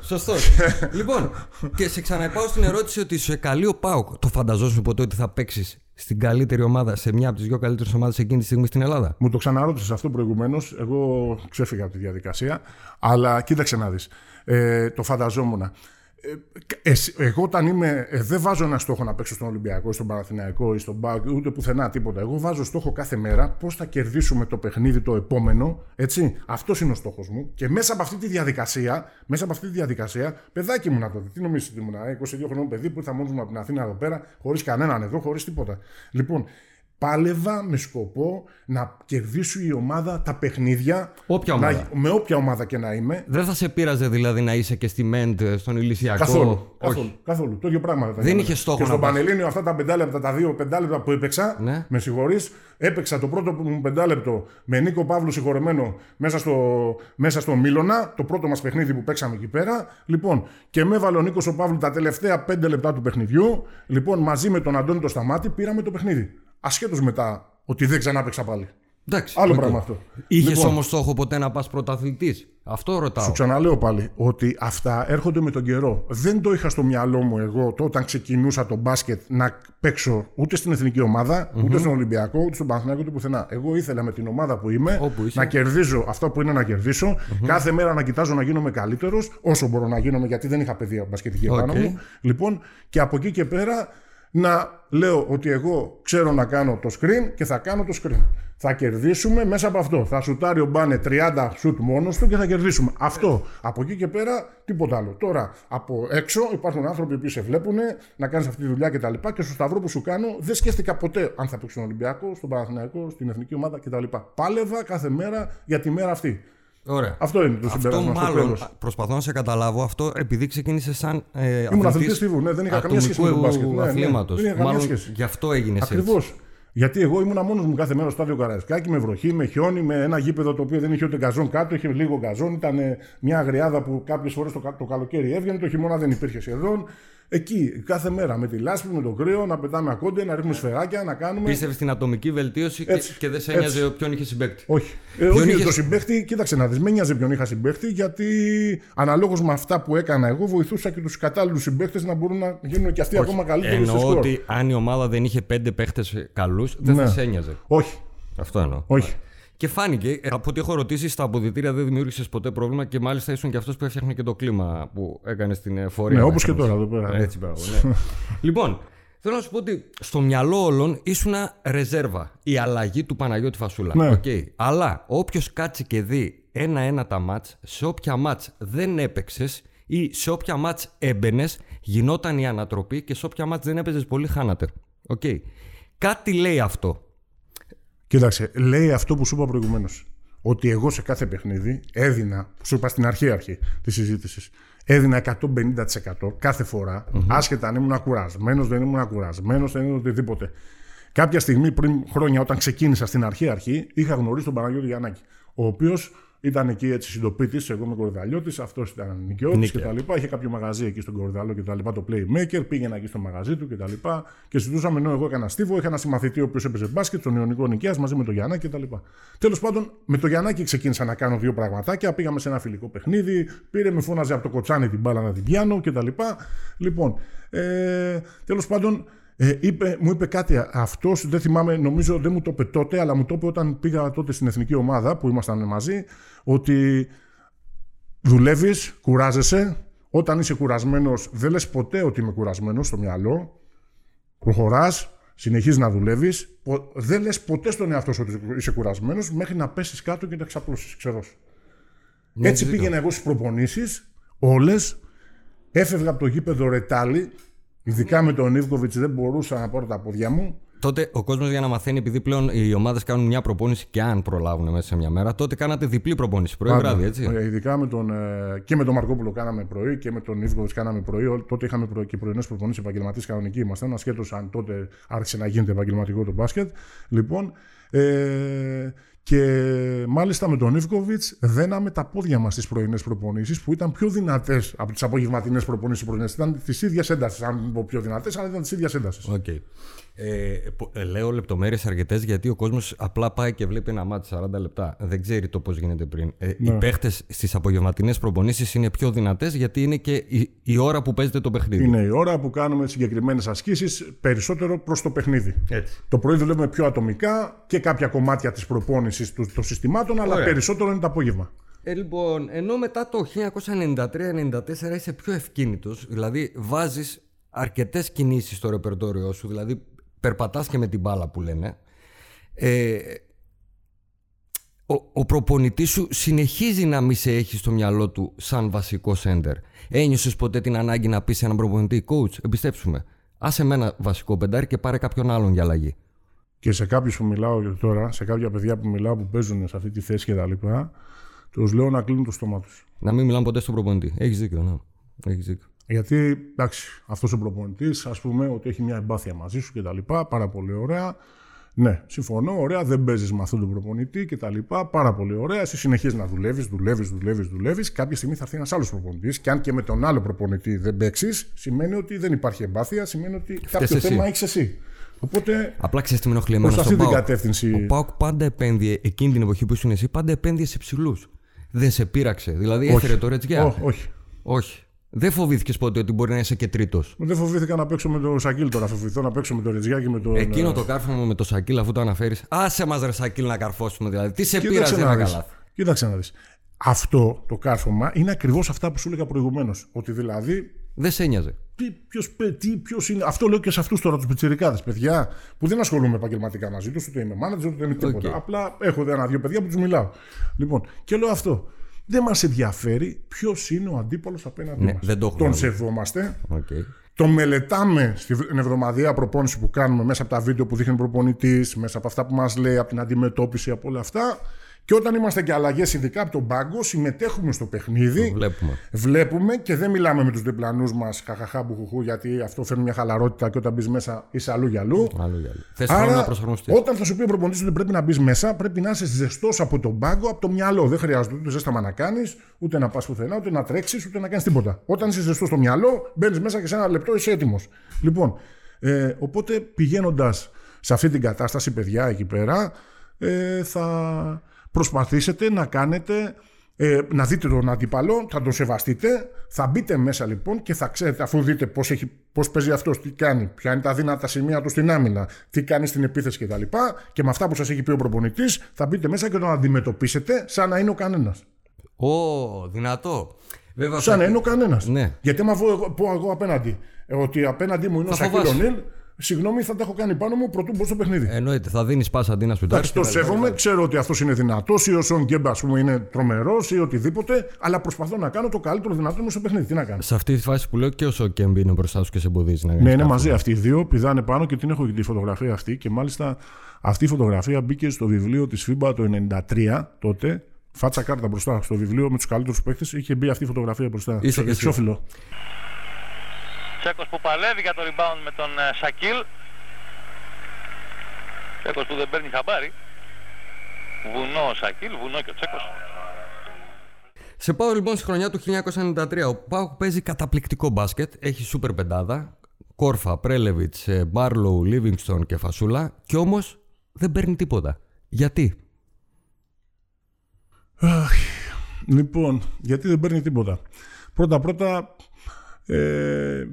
Σωστός. λοιπόν, και σε ξαναπάω στην ερώτηση ότι σε καλεί ο Πάουκ. Το φανταζόσουν ποτέ ότι θα παίξεις στην καλύτερη ομάδα, σε μια από τις δύο καλύτερες ομάδες εκείνη τη στιγμή στην Ελλάδα; Μου το ξαναρώτησες αυτό προηγουμένως. Εγώ ξέφυγα από τη διαδικασία. Αλλά κοίταξε να δεις. Ε, το φανταζόμουν. Ε, εσύ- εγώ όταν είμαι. ε, δεν βάζω ένα στόχο να παίξω στον Ολυμπιακό, στον Παναθηναϊκό ή στον Μπάουκ, ούτε πουθενά τίποτα. Εγώ βάζω στόχο κάθε μέρα πώς θα κερδίσουμε το παιχνίδι το επόμενο. Έτσι. Αυτός είναι ο στόχος μου. Και μέσα από αυτή τη διαδικασία, μέσα από αυτή τη διαδικασία, παιδάκι ήμουνα τότε. Τι νομίζετε ότι ήμουνα, ε, 22 χρονών παιδί που ήρθα μόνος μου από την Αθήνα εδώ πέρα, χωρίς κανέναν εδώ, χωρίς τίποτα. Λοιπόν, πάλευα με σκοπό να κερδίσει η ομάδα τα παιχνίδια. Όποια να- ομάδα. με όποια ομάδα και να είμαι. Δεν θα σε πείραζε δηλαδή να είσαι και στη Μέντ, στον Ηλυσιακό; Καθόλου. Όχι. Καθόλου, καθόλου. Το ίδιο πράγμα. ήταν. Δεν είχε στόχο Και να στον πας. Πανελλήνιο, αυτά τα πεντάλεπτα, τα δύο πεντάλεπτα που έπαιξα, Ναι. με συγχωρείς, έπαιξα το πρώτο μου πεντάλεπτο με Νίκο Παύλου συγχωρεμένο μέσα στο, μέσα στο Μίλωνα, το πρώτο μας παιχνίδι που παίξαμε εκεί πέρα. Λοιπόν, και με έβαλε ο Νίκος ο Παύλου τα τελευταία πέντε λεπτά του παιχνιδιού. Λοιπόν, μαζί με τον Αντώνη το Σταμάτη πήραμε το παιχνίδι. Ασχέτως μετά ότι δεν ξανάπαιξα πάλι. Εντάξει, Άλλο οκ. πράγμα αυτό. Είχες Λοιπόν. όμως στόχο ποτέ να πας πρωταθλητής; Αυτό ρωτάω. Σου ξαναλέω πάλι ότι αυτά έρχονται με τον καιρό. Δεν το είχα στο μυαλό μου εγώ το όταν ξεκινούσα το μπάσκετ να παίξω ούτε στην εθνική ομάδα, ούτε στον Ολυμπιακό, ούτε στον Παναθηναϊκό, ούτε πουθενά. Εγώ ήθελα με την ομάδα που είμαι Όπου είσαι. να κερδίζω αυτό που είναι να κερδίσω. Κάθε μέρα να κοιτάζω να γίνομαι καλύτερος, όσο μπορώ να γίνομαι, γιατί δεν είχα παιδεία μπασκετική επάνω Οκ. μου. Λοιπόν, και από εκεί και πέρα να λέω ότι εγώ ξέρω να κάνω το screen και θα κάνω το screen. Θα κερδίσουμε μέσα από αυτό. Θα σουτάρει ο Μπάνε 30 σουτ μόνος του και θα κερδίσουμε. Αυτό. Από εκεί και πέρα τίποτα άλλο. Τώρα από έξω υπάρχουν άνθρωποι που σε βλέπουν να κάνεις αυτή τη δουλειά κτλ. Και, και στο σταυρό που σου κάνω δεν σκέφτηκα ποτέ αν θα παίξω στον Ολυμπιακό, στον Παναθηναϊκό, στην εθνική ομάδα κτλ. Πάλευα κάθε μέρα για τη μέρα αυτή. Ωραία. Αυτό είναι το Αυτό συμπέρασμα στο μάλλον τέλος. προσπαθώ να σε καταλάβω αυτό επειδή ξεκίνησε σαν ε, Ήμουν αθλητής τύπου, ναι, δεν είχα καμία σχέση με τον μπάσκετ. Ναι, ναι, αθλήματος. δεν είχα καμία Μάλλον σχέση. γι' αυτό έγινε έτσι. Ακριβώς. Γιατί εγώ ήμουν μόνος μου κάθε μέρα στο στάδιο Καραϊσκάκη με βροχή, με χιόνι, με ένα γήπεδο το οποίο δεν είχε ούτε γκαζόν κάτω, είχε λίγο γκαζόν. Ήταν ε, μια αγριάδα που κάποιες φορές το, κα- το καλοκαίρι έβγαινε, το χειμώνα δεν υπήρχε σχεδόν. Εκεί κάθε μέρα με τη λάσπη, με το κρύο, να πετάμε ακόντε, να ρίχνουμε σφαιράκια, να κάνουμε. Πίστευε στην ατομική βελτίωση και- Έτσι, και δεν σε έτσι. ένοιαζε ποιον είχε συμπέκτη. Όχι. Ε, όχι είχες- το συμπέχτη, κοίταξε να δεις. Με νοιάζει ποιον είχα συμπέχτη, γιατί αναλόγως με αυτά που έκανα εγώ, βοηθούσα και τους κατάλληλους συμπέχτε να μπορούν να γίνουν και αυτοί ακόμα καλύτεροι στο Εννοώ σκορ. ότι αν η ομάδα δεν είχε πέντε παίχτε καλούς, δεν Ναι. θα σε ένοιαζε. Όχι. Αυτό εννοώ. Όχι. Και φάνηκε, ε, από ό,τι έχω ρωτήσει, στα αποδητήρια δεν δημιούργησες ποτέ πρόβλημα και μάλιστα ήσουν και αυτός που έφτιαχνε και το κλίμα που έκανε στην ε, φορεία. Ναι, όπως και τώρα εδώ πέρα. Έτσι, μπράβο, ναι. λοιπόν, θέλω να σου πω ότι στο μυαλό όλων ήσουν ρεζέρβα. Η αλλαγή του Παναγιώτη Φασούλα. Ναι. Οκ. Αλλά όποιος κάτσει και δει ένα-ένα τα μάτς, σε όποια μάτς δεν έπαιξες ή σε όποια μάτς έμπαινες, γινόταν η ανατροπή και σε όποια μάτς δεν έπαιζες πολύ χάνατε. Οκ. Κάτι λέει αυτό. Κοίταξε, λέει αυτό που σου είπα προηγουμένως. Ότι εγώ σε κάθε παιχνίδι έδινα, σου είπα στην αρχή αρχή της συζήτησης, έδινα 150% κάθε φορά, άσχετα αν ήμουν ακουρασμένο, δεν ήμουν ακουρασμένο, δεν ήμουν οτιδήποτε. Κάποια στιγμή πριν χρόνια, όταν ξεκίνησα στην αρχή αρχή, είχα γνωρίσει τον Παναγιώτη Γιαννάκη, ο οποίος ήταν εκεί έτσι συντοπίτης, εγώ είμαι κορδαλιώτη, αυτός ήταν νοικιώτης Νίκαια. κτλ. Είχε κάποιο μαγαζί εκεί στον Κορδαλό κτλ. Το Playmaker, πήγαινα εκεί στο μαγαζί του κτλ. Και, και συζητούσαμε ενώ εγώ έκανα στίβο, είχα ένα συμμαθητή ο οποίος έπαιζε μπάσκετ, τον Ιωνικό Νικαία μαζί με τον Γιαννάκη κτλ. Τέλος πάντων, με τον Γιαννάκη ξεκίνησα να κάνω δύο πραγματάκια. Πήγαμε σε ένα φιλικό παιχνίδι, πήρε, με φώναζε από το κοτσάνι την μπάλα να την πιάνω κτλ. Λοιπόν, ε, τέλος πάντων, ε, είπε, μου είπε κάτι αυτός, δεν θυμάμαι, νομίζω δεν μου το είπε τότε, αλλά μου το είπε όταν πήγα τότε στην εθνική ομάδα που ήμασταν μαζί, ότι δουλεύεις, κουράζεσαι, Όταν είσαι κουρασμένος, δεν λες ποτέ ότι είμαι κουρασμένος στο μυαλό. Προχωράς, συνεχίζεις να δουλεύεις. Δεν λες ποτέ στον εαυτό σου ότι είσαι κουρασμένος μέχρι να πέσεις κάτω και να ξαπλώσεις. Ξέρω. Έτσι πήγαινα εγώ στις προπονήσεις, όλες. Έφευγα από το γήπεδο ρετάλι. Ειδικά με τον Ιβκοβιτς δεν μπορούσα να πάρω τα πόδια μου. Τότε ο κόσμος για να μαθαίνει, επειδή πλέον οι ομάδες κάνουν μια προπόνηση και αν προλάβουν μέσα σε μια μέρα, τότε κάνατε διπλή προπόνηση πρωί βράδυ, έτσι. Ε, ειδικά με τον, ε, και με τον Μαρκόπουλο κάναμε πρωί και με τον Ιβκοβιτς κάναμε πρωί. Τότε είχαμε προ, και πρωινέ προπονήσεις επαγγελματίε κανονικοί ήμασταν, ασχέτω αν τότε άρχισε να γίνεται επαγγελματικό το μπάσκετ. Λοιπόν, ε, και μάλιστα με τον Ιβκοβιτς δέναμε τα πόδια μας στις πρωινές προπονήσεις που ήταν πιο δυνατές από τις απογευματινές προπονήσεις πρωινές. Ήταν της ίδιας έντασης, αν πω πιο δυνατές, αλλά ήταν της ίδιας έντασης. Okay. Ε, ε, λέω λεπτομέρειες αρκετές γιατί ο κόσμος απλά πάει και βλέπει ένα μάτι 40 λεπτά. Δεν ξέρει το πώς γίνεται πριν. Ε, ναι. Οι παίχτες στις απογευματινές προπονήσεις είναι πιο δυνατές γιατί είναι και η, η, ώρα που παίζεται το παιχνίδι. Είναι η ώρα που κάνουμε συγκεκριμένες ασκήσεις περισσότερο προς το παιχνίδι. Έτσι. Το πρωί δουλεύουμε πιο ατομικά και κάποια κομμάτια της προπόνησης των συστημάτων, αλλά περισσότερο είναι το απόγευμα. Ε, λοιπόν, ενώ μετά το 1993-94 είσαι πιο ευκίνητος, δηλαδή βάζεις αρκετές κινήσεις στο ρεπερτόριό σου, δηλαδή περπατάς και με την μπάλα που λένε ε, ο, ο προπονητής σου συνεχίζει να μην σε έχει στο μυαλό του σαν βασικό σέντερ. Ένιωσες ποτέ την ανάγκη να πεις σε έναν προπονητή coach, εμπιστέψουμε. Άσε με ένα βασικό πεντάρι και πάρε κάποιον άλλον για αλλαγή. Και σε κάποιους που μιλάω τώρα, σε κάποια παιδιά που μιλάω που παίζουν σε αυτή τη θέση και τα λοιπά, τους λέω να κλείνουν το στόμα τους. Να μην μιλάνε ποτέ στον προπονητή. Έχεις δίκιο, ναι. Έχεις δίκιο. Γιατί, εντάξει, αυτός ο προπονητής, ας πούμε, ότι έχει μια εμπάθεια μαζί σου κτλ. Πάρα πολύ ωραία. Ναι, συμφωνώ, ωραία, δεν παίζεις με αυτόν τον προπονητή κτλ. Πάρα πολύ ωραία. Εσύ συνεχίζεις να δουλεύεις, δουλεύεις, δουλεύεις, δουλεύεις. Κάποια στιγμή θα έρθει ένας άλλος προπονητής. Και αν και με τον άλλο προπονητή δεν παίξεις, σημαίνει ότι δεν υπάρχει εμπάθεια, σημαίνει ότι Φτες κάποιο εσύ. θέμα έχεις εσύ. Οπότε. Απλά ξέρεις τι με ενοχλεί εμένα. αυτή την κατεύθυνση. Ο Πάουκ πάντα επένδυε, εκείνη την εποχή που ήσουν εσύ, πάντα επένδυε σε ψηλούς. Δεν σε πείραξε. Δηλαδή έφερε το Ρετζιά. Όχι. Όχι. Δεν φοβήθηκες ποτέ ότι μπορεί να είσαι και τρίτος; Δεν φοβήθηκα να παίξω με τον Σακίλ τώρα. Φοβηθώ να παίξω με τον Ρετζιά και με τον. Εκείνο ε, το κάρφωμα με τον Σακίλ, αφού το αναφέρεις. Άσε μας ρε Σακίλ να καρφώσουμε δηλαδή. Τι σε πείραζε να καλά. Κοίταξε να δεις. Αυτό το κάρφωμα είναι ακριβώς αυτά που σου έλεγα προηγουμένως. Ότι δηλαδή. Δεν σε ένοιαζε. Τι, ποιος, τι, ποιος είναι. Αυτό λέω και σε αυτούς τώρα τους πιτσιρικάδες, παιδιά, που δεν ασχολούμαι επαγγελματικά μαζί τους, ούτε είμαι manager, ούτε είμαι τίποτα. Απλά έχω ένα-δύο παιδιά που τους μιλάω. Λοιπόν, και λέω αυτό. Δεν μας ενδιαφέρει ποιος είναι ο αντίπαλος απέναντί ναι, μας. Το τον σεβόμαστε. Okay. Τον μελετάμε στην εβδομαδιαία προπόνηση που κάνουμε μέσα από τα βίντεο που δείχνει προπονητής, μέσα από αυτά που μας λέει, από την αντιμετώπιση, από όλα αυτά. Και όταν είμαστε και αλλαγές, ειδικά από τον πάγκο, συμμετέχουμε στο παιχνίδι. βλέπουμε. Βλέπουμε και δεν μιλάμε με τους διπλανούς μας χαχαχά μπουχουχού, γιατί αυτό φέρνει μια χαλαρότητα και όταν μπεις μέσα είσαι αλλού για αλλού. Θες να προσαρμοστείς. Όταν θα σου πει ο προπονητής ότι πρέπει να μπεις μέσα, πρέπει να είσαι ζεστός από τον πάγκο, από το μυαλό. Δεν χρειάζεται ούτε ζέσταμα να κάνεις, ούτε να πας πουθενά, ούτε να τρέξεις, ούτε να κάνεις τίποτα. Όταν είσαι ζεστός στο μυαλό, μπαίνεις μέσα και σε ένα λεπτό είσαι έτοιμος. Λοιπόν, ε, οπότε πηγαίνοντας σε αυτή την κατάσταση, παιδιά εκεί πέρα, ε, θα προσπαθήσετε να κάνετε ε, να δείτε τον αντίπαλο, θα τον σεβαστείτε, θα μπείτε μέσα λοιπόν και θα ξέρετε αφού δείτε πώς, έχει, πώς παίζει αυτός, τι κάνει, ποια είναι τα δύνατα σημεία του στην άμυνα, τι κάνει στην επίθεση κτλ. Και, και με αυτά που σας έχει πει ο προπονητής θα μπείτε μέσα και τον αντιμετωπίσετε σαν να είναι ο κανένας. Ω, δυνατό. Βέβαια, σαν να είναι ο κανένας. Ναι. Γιατί άμα πω εγώ απέναντι, ότι απέναντί μου είναι ο Σακύλο Νίλ, Συγγνώμη, θα τα έχω κάνει πάνω μου πρωτού μπω στο παιχνίδι. Εννοείται, θα δίνεις πάσα αντί να σου Εντάξει, το σέβομαι, ξέρω ότι αυτός είναι δυνατός ή ο Σον Γκέμπ, ας πούμε, είναι τρομερός ή οτιδήποτε, αλλά προσπαθώ να κάνω το καλύτερο δυνατό μου στο παιχνίδι. Τι να κάνω. Σε αυτή τη φάση που λέω και ο Σον Γκέμπ είναι μπροστά σου και σε εμποδίζει να Ναι, είναι μαζί αυτοί οι δύο, πηδάνε πάνω και την έχω και τη φωτογραφία αυτή και μάλιστα αυτή η φωτογραφία μπήκε στο βιβλίο της FIBA το 1993 τότε. Φάτσα κάρτα μπροστά στο βιβλίο με τους καλύτερους παίχτε. Είχε μπει αυτή η φωτογραφία μπροστά. Είσαι και Τσέκος που παλεύει για το rebound με τον ε, Σακίλ. Τσέκος που δεν παίρνει χαμπάρι. Βουνό ο Σακίλ, βουνό και ο Τσέκος. Σε πάω λοιπόν στη χρονιά του 1993. Ο Πάουκ παίζει καταπληκτικό μπάσκετ. Έχει σούπερ πεντάδα. Κόρφα, Πρέλεβιτς, Μπάρλοου, Λίβινγκστον και Φασούλα. Και όμως δεν παίρνει τίποτα. Γιατί; Αχ, λοιπόν, γιατί δεν παίρνει τίποτα; Πρώτα-πρώτα, ε,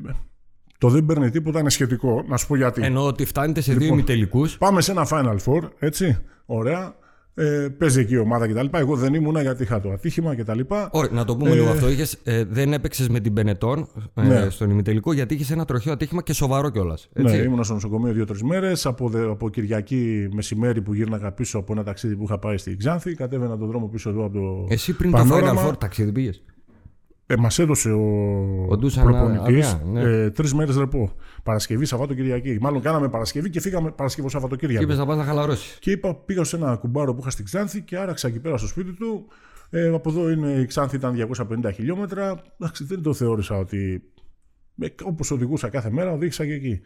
το δεν παίρνει τίποτα είναι σχετικό. Να σου πω γιατί. Ενώ ότι φτάνετε σε λοιπόν, δύο ημιτελικούς. Πάμε σε ένα Final Four, έτσι. Ωραία. Ε, παίζει εκεί η ομάδα κτλ. Εγώ δεν ήμουνα γιατί είχα το ατύχημα κτλ. Όχι, να το πούμε Ε, λίγο αυτό. Είχες, ε, δεν έπαιξες με την Πενετών ε, Ναι. στον ημιτελικό γιατί είχες ένα τροχαίο ατύχημα και σοβαρό κιόλας. Ναι, ήμουνα στο νοσοκομείο δύο-τρεις μέρες. Από, δε- από Κυριακή μεσημέρι που γύρναγα πίσω από ένα ταξίδι που είχα πάει στη Ξάνθη, κατέβαινα τον δρόμο πίσω εδώ από το. Εσύ πριν το Πανόραμα. Final Four ταξίδι πήγες; Ε, Μας έδωσε ο, Ο Ντούσαν προπονητής άδεια, ναι. ε, τρεις μέρες ρεπό. Παρασκευή, Σαββάτο, Κυριακή. Μάλλον κάναμε Παρασκευή και φύγαμε Παρασκευό, Σαββάτο, Και Κυριακή. είπε να πας να χαλαρώσεις. Και είπα, πήγα σε ένα κουμπάρο που είχα στην Ξάνθη και άραξα εκεί πέρα στο σπίτι του. Ε, από εδώ είναι, η Ξάνθη ήταν 250 χιλιόμετρα. Εντάξει, δεν το θεώρησα ότι. Όπως οδηγούσα κάθε μέρα, οδήγησα και εκεί.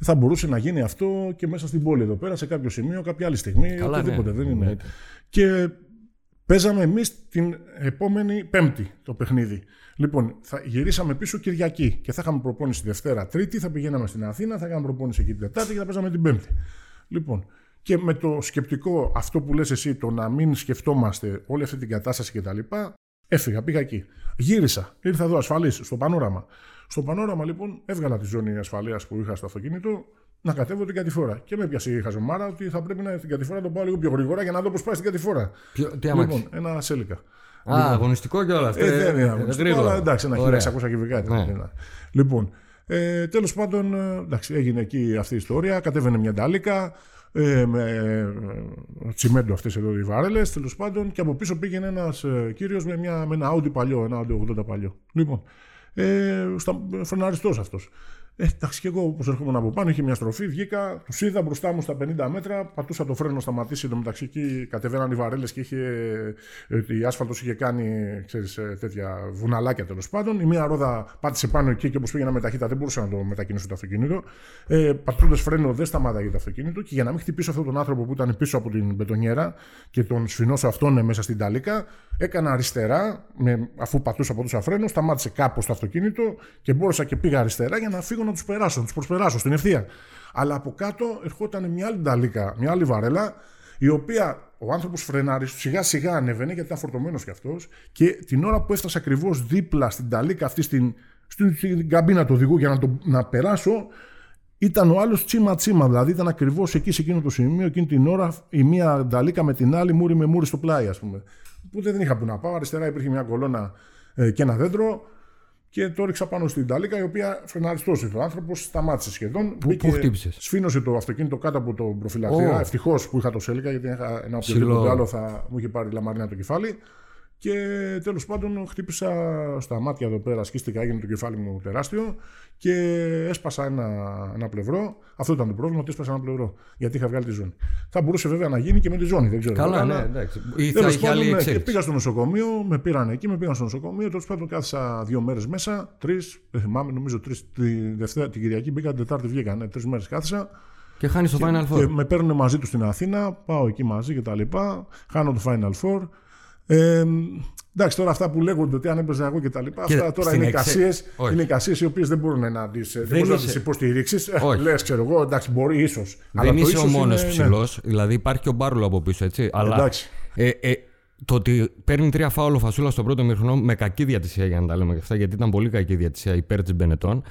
Θα μπορούσε να γίνει αυτό και μέσα στην πόλη εδώ πέρα, σε κάποιο σημείο, κάποια άλλη στιγμή, Καλά, οτιδήποτε. ναι. Δεν είναι. Εννοείται. Και παίζαμε εμείς την επόμενη Πέμπτη το παιχνίδι. Λοιπόν, θα γυρίσαμε πίσω Κυριακή και θα είχαμε προπόνηση Δευτέρα, Τρίτη, θα πηγαίναμε στην Αθήνα, θα κάναμε προπόνηση εκεί την Τετάρτη και θα παίζαμε την Πέμπτη. Λοιπόν, και με το σκεπτικό αυτό που λες εσύ, το να μην σκεφτόμαστε όλη αυτή την κατάσταση κτλ. Έφυγα, πήγα εκεί. Γύρισα, ήρθα εδώ ασφαλής, στο πανόραμα. Στο πανόραμα λοιπόν έβγαλα τη ζώνη ασφαλείας που είχα στο αυτοκίνητο να κατέβω την κατηφόρα. Και με πιάσε η χαζομάρα ότι θα πρέπει να την κατηφόρα να το πάω λίγο πιο γρήγορα για να δω πώς πάει στην κατηφόρα. Ποιο- Τι αμάξι. Λοιπόν, ένα σέλικα. Α, αγωνιστικό κιόλα. Ε, δεν είναι αγωνιστικό, αλλά εντάξει, ένα 1600 κυβικά ήταν. Ναι. Ένα. Λοιπόν, ε, τέλος πάντων, ε, εντάξει, έγινε εκεί αυτή η ιστορία. Κατέβαινε μια ντάλικα ε, με ε, τσιμέντο αυτές εδώ οι βάρελες. Τέλος πάντων, και από πίσω πήγαινε ένας ε, κύριος με, μια- με ένα Audi παλιό, ένα Audi 80 παλιό. Λοιπόν, ε, στα, φρεναριστός αυτός. Ε, εντάξει, και εγώ όπως ερχόμουν από πάνω, είχε μια στροφή, βγήκα, τους είδα μπροστά μου στα 50 μέτρα, πατούσα το φρένο, σταματήσει. Εν τω μεταξύ εκεί κατεβαίναν οι βαρέλες και είχε, ε, η άσφαλτος είχε κάνει ξέρεις, ε, τέτοια βουναλάκια τέλος πάντων. Η μία ρόδα πάτησε πάνω εκεί και όπως πήγαινα με ταχύτητα δεν μπορούσα να το μετακινήσω το αυτοκίνητο. Ε, Πατώντας φρένο δεν σταμάταγε το αυτοκίνητο και για να μην χτυπήσω αυτόν τον άνθρωπο που ήταν πίσω από την μπετονιέρα και τον σφινώσω αυτόν μέσα στην ταλίκα, έκανα αριστερά, με, αφού πατούσα από το φρένο, σταμάτησε κάπως το αυτοκίνητο και μπόρεσα και πήγα αριστερά για να φύγω να τους περάσω, να τους προσπεράσω στην ευθεία. Αλλά από κάτω ερχόταν μια άλλη ταλίκα, μια άλλη βαρέλα, η οποία ο άνθρωπος φρενάρει, σιγά σιγά ανέβαινε γιατί ήταν φορτωμένος κι αυτός και την ώρα που έφτασε ακριβώς δίπλα στην ταλίκα αυτή, στην, στην, στην καμπίνα του οδηγού για να, το, να περάσω, ήταν ο άλλος τσίμα τσίμα. Δηλαδή ήταν ακριβώς εκεί σε εκείνο το σημείο, εκείνη την ώρα, η μία νταλίκα με την άλλη, μούρι με μούρι στο πλάι, ας πούμε. Που δεν είχα που να πάω. Αριστερά υπήρχε μια κολόνα ε, και ένα δέντρο. Και το ρίξα πάνω στην ταλίκα, η οποία φρεναριστός ο άνθρωπος, σταμάτησε σχεδόν. Πού- Μπήκε- πού χτύπησες; Σφήνωσε το αυτοκίνητο κάτω από τον προφυλακτήρα. Ω. Ευτυχώς που είχα το σέλικα, γιατί αν είχα ένα Ψηλό. οποιοδήποτε άλλο θα μου είχε πάρει λαμαρίνα το κεφάλι. Και τέλος πάντων χτύπησα στα μάτια εδώ πέρα, σκίστηκα, έγινε το κεφάλι μου τεράστιο και έσπασα ένα, ένα πλευρό. Αυτό ήταν το πρόβλημα, ότι έσπασα ένα πλευρό. Γιατί είχα βγάλει τη ζώνη. Θα μπορούσε βέβαια να γίνει και με τη ζώνη, δεν ξέρω. Καλά, αλλά- ναι, εντάξει. Ή θα Τέλος είχε πάντων, άλλη ναι, και εξέλιξη. πήγα στο νοσοκομείο, με πήραν εκεί, με πήγαν στο νοσοκομείο. Τέλος πάντων, κάθισα δύο μέρες μέσα, τρεις, δεν θυμάμαι, νομίζω τρεις. Τη Δευτέρα, την Κυριακή πήγα, την Τετάρτη βγήκα. Ναι, τρεις μέρες κάθισα. Και χάνεις το Final Και Four. με παίρνουν μαζί τους στην Αθήνα, πάω εκεί μαζί και τα λοιπά. Χάνω το Final Four. Ε, εντάξει, τώρα αυτά που λέγονται ότι αν έπαιζα εγώ και τα λοιπά, Κοίτα, αυτά τώρα στην είναι εξε- εικασίε Όχι. είναι εικασίες οι οποίες δεν μπορούν να τις Δεν είσαι- υποστηρίξεις. Όχι. Λες, ξέρω εγώ, εντάξει, μπορεί ίσως. Δεν είσαι ο μόνος ναι. ψηλός. Δηλαδή υπάρχει και ο Μπάρουλο από πίσω, έτσι. Αλλά Εντάξει. ε, ε, το ότι παίρνει τρία φάουλ ο Φασούλας στον πρώτο μήχρονο με κακή διατησία για να τα λέμε και αυτά, γιατί ήταν πολύ κακή διατησία υπέρ της Μπενετών,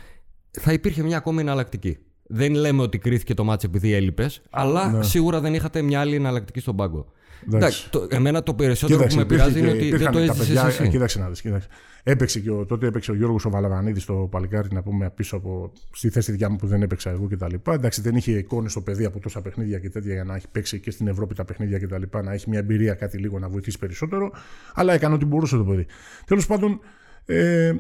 θα υπήρχε μια ακόμη εναλλακτική. Δεν λέμε ότι κρίθηκε το μάτσο επειδή έλειπες, αλλά σίγουρα δεν είχατε μια άλλη εναλλακτική στον πάγκο. Ναι. Εντάξει. Εντάξει, το, εμένα το περισσότερο Κοίταξε, που με υπήρχε πειράζει είναι και- ότι δεν υπήρχαν το τα έζησες παιδιά- εσύ. Κοίταξε να δεις, κοίταξε. Έπαιξε και ο, τότε έπαιξε ο Γιώργος ο Βαλαβανίδης στο παλικάρι, να πούμε πίσω από στη θέση δικιά μου που δεν έπαιξα εγώ κτλ. Εντάξει, δεν είχε εικόνες στο παιδί από τόσα παιχνίδια και τέτοια για να έχει παίξει και στην Ευρώπη τα παιχνίδια κτλ. Να έχει μια εμπειρία κάτι λίγο να βοηθήσει περισσότερο. Αλλά έκανε ό,τι μπορούσε το παιδί. Τέλος πάντων, ε,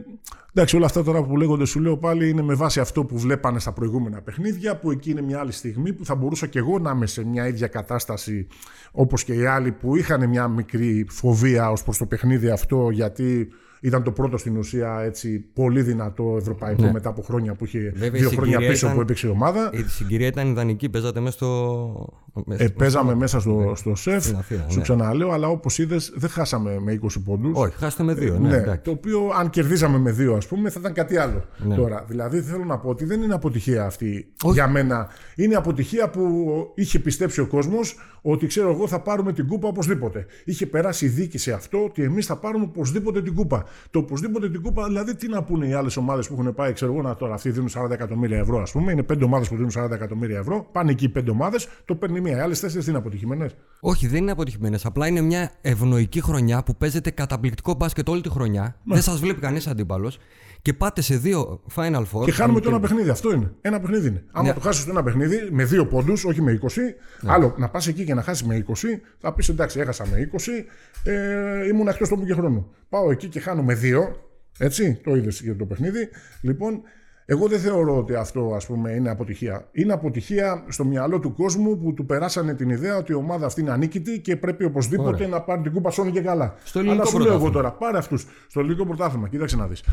εντάξει, όλα αυτά τώρα που λέγονται, σου λέω πάλι, είναι με βάση αυτό που βλέπανε στα προηγούμενα παιχνίδια, που εκεί είναι μια άλλη στιγμή που θα μπορούσα και εγώ να είμαι σε μια ίδια κατάσταση όπως και οι άλλοι που είχαν μια μικρή φοβία ως προς το παιχνίδι αυτό, γιατί ήταν το πρώτο στην ουσία έτσι πολύ δυνατό ευρωπαϊκό Ναι. μετά από χρόνια που είχε Βέβαια, η δύο χρόνια συγκυρία πίσω ήταν- που έπαιξε η ομάδα. Η συγκυρία ήταν ιδανική, παίζατε μέσα στο. μέσα Ε, στο- παίζαμε μέσα στο, στο σεφ, Στην Αθήνα, σου ναι. ξαναλέω, αλλά όπως είδες, δεν χάσαμε με 20 πόντους. Όχι, χάσατε με δύο. Ναι, Ναι, εντάξει. το οποίο αν κερδίζαμε με δύο, ας πούμε, θα ήταν κάτι άλλο. Ναι. Τώρα, δηλαδή θέλω να πω ότι δεν είναι αποτυχία αυτή Όχι. για μένα. Είναι αποτυχία που είχε πιστέψει ο κόσμος ότι ξέρω εγώ θα πάρουμε την κούπα οπωσδήποτε. Είχε περάσει η δίκη σε αυτό ότι εμείς θα πάρουμε οπωσδήποτε την κούπα. το οπωσδήποτε την κούπα. Δηλαδή, τι να πούνε οι άλλες ομάδες που έχουν πάει, ξέρω εγώ να τώρα. Αυτοί δίνουν 40 εκατομμύρια ευρώ, ας πούμε. Είναι πέντε ομάδες που δίνουν 40 εκατομμύρια ευρώ. Πάνε εκεί οι πέντε ομάδες, το παίρνει μία. Οι άλλες τέσσερις είναι αποτυχημένες. Όχι, δεν είναι αποτυχημένες. Απλά είναι μια ευνοϊκή χρονιά που παίζετε καταπληκτικό μπάσκετ όλη τη χρονιά. Δεν σας βλέπει κανείς αντίπαλος. Και πάτε σε δύο Final Four. Και χάνουμε το ένα παιχνίδι. Αυτό είναι. Ένα παιχνίδι είναι. Άμα Ναι. το χάσεις το ένα παιχνίδι με δύο πόντους, όχι με 20, άλλο να πας εκεί και να χάσεις με 20, θα πεις εντάξει, έχασα με 20, ε, ήμουν εκτός τόπου και χρόνου. Πάω εκεί και χάνω με δύο. Έτσι, το είδες για το παιχνίδι. Λοιπόν, εγώ δεν θεωρώ ότι αυτό ας πούμε, είναι αποτυχία. Είναι αποτυχία στο μυαλό του κόσμου που του περάσανε την ιδέα ότι η ομάδα αυτή είναι ανίκητη και πρέπει οπωσδήποτε Ωραία. να πάρει την κούπα σώνη και καλά. Στο ελληνικό Αλλά σου λέω εγώ πρωτάθλημα. τώρα, πάρε αυτούς. Στο ελληνικό πρωτάθλημα, κοίταξε να δεις.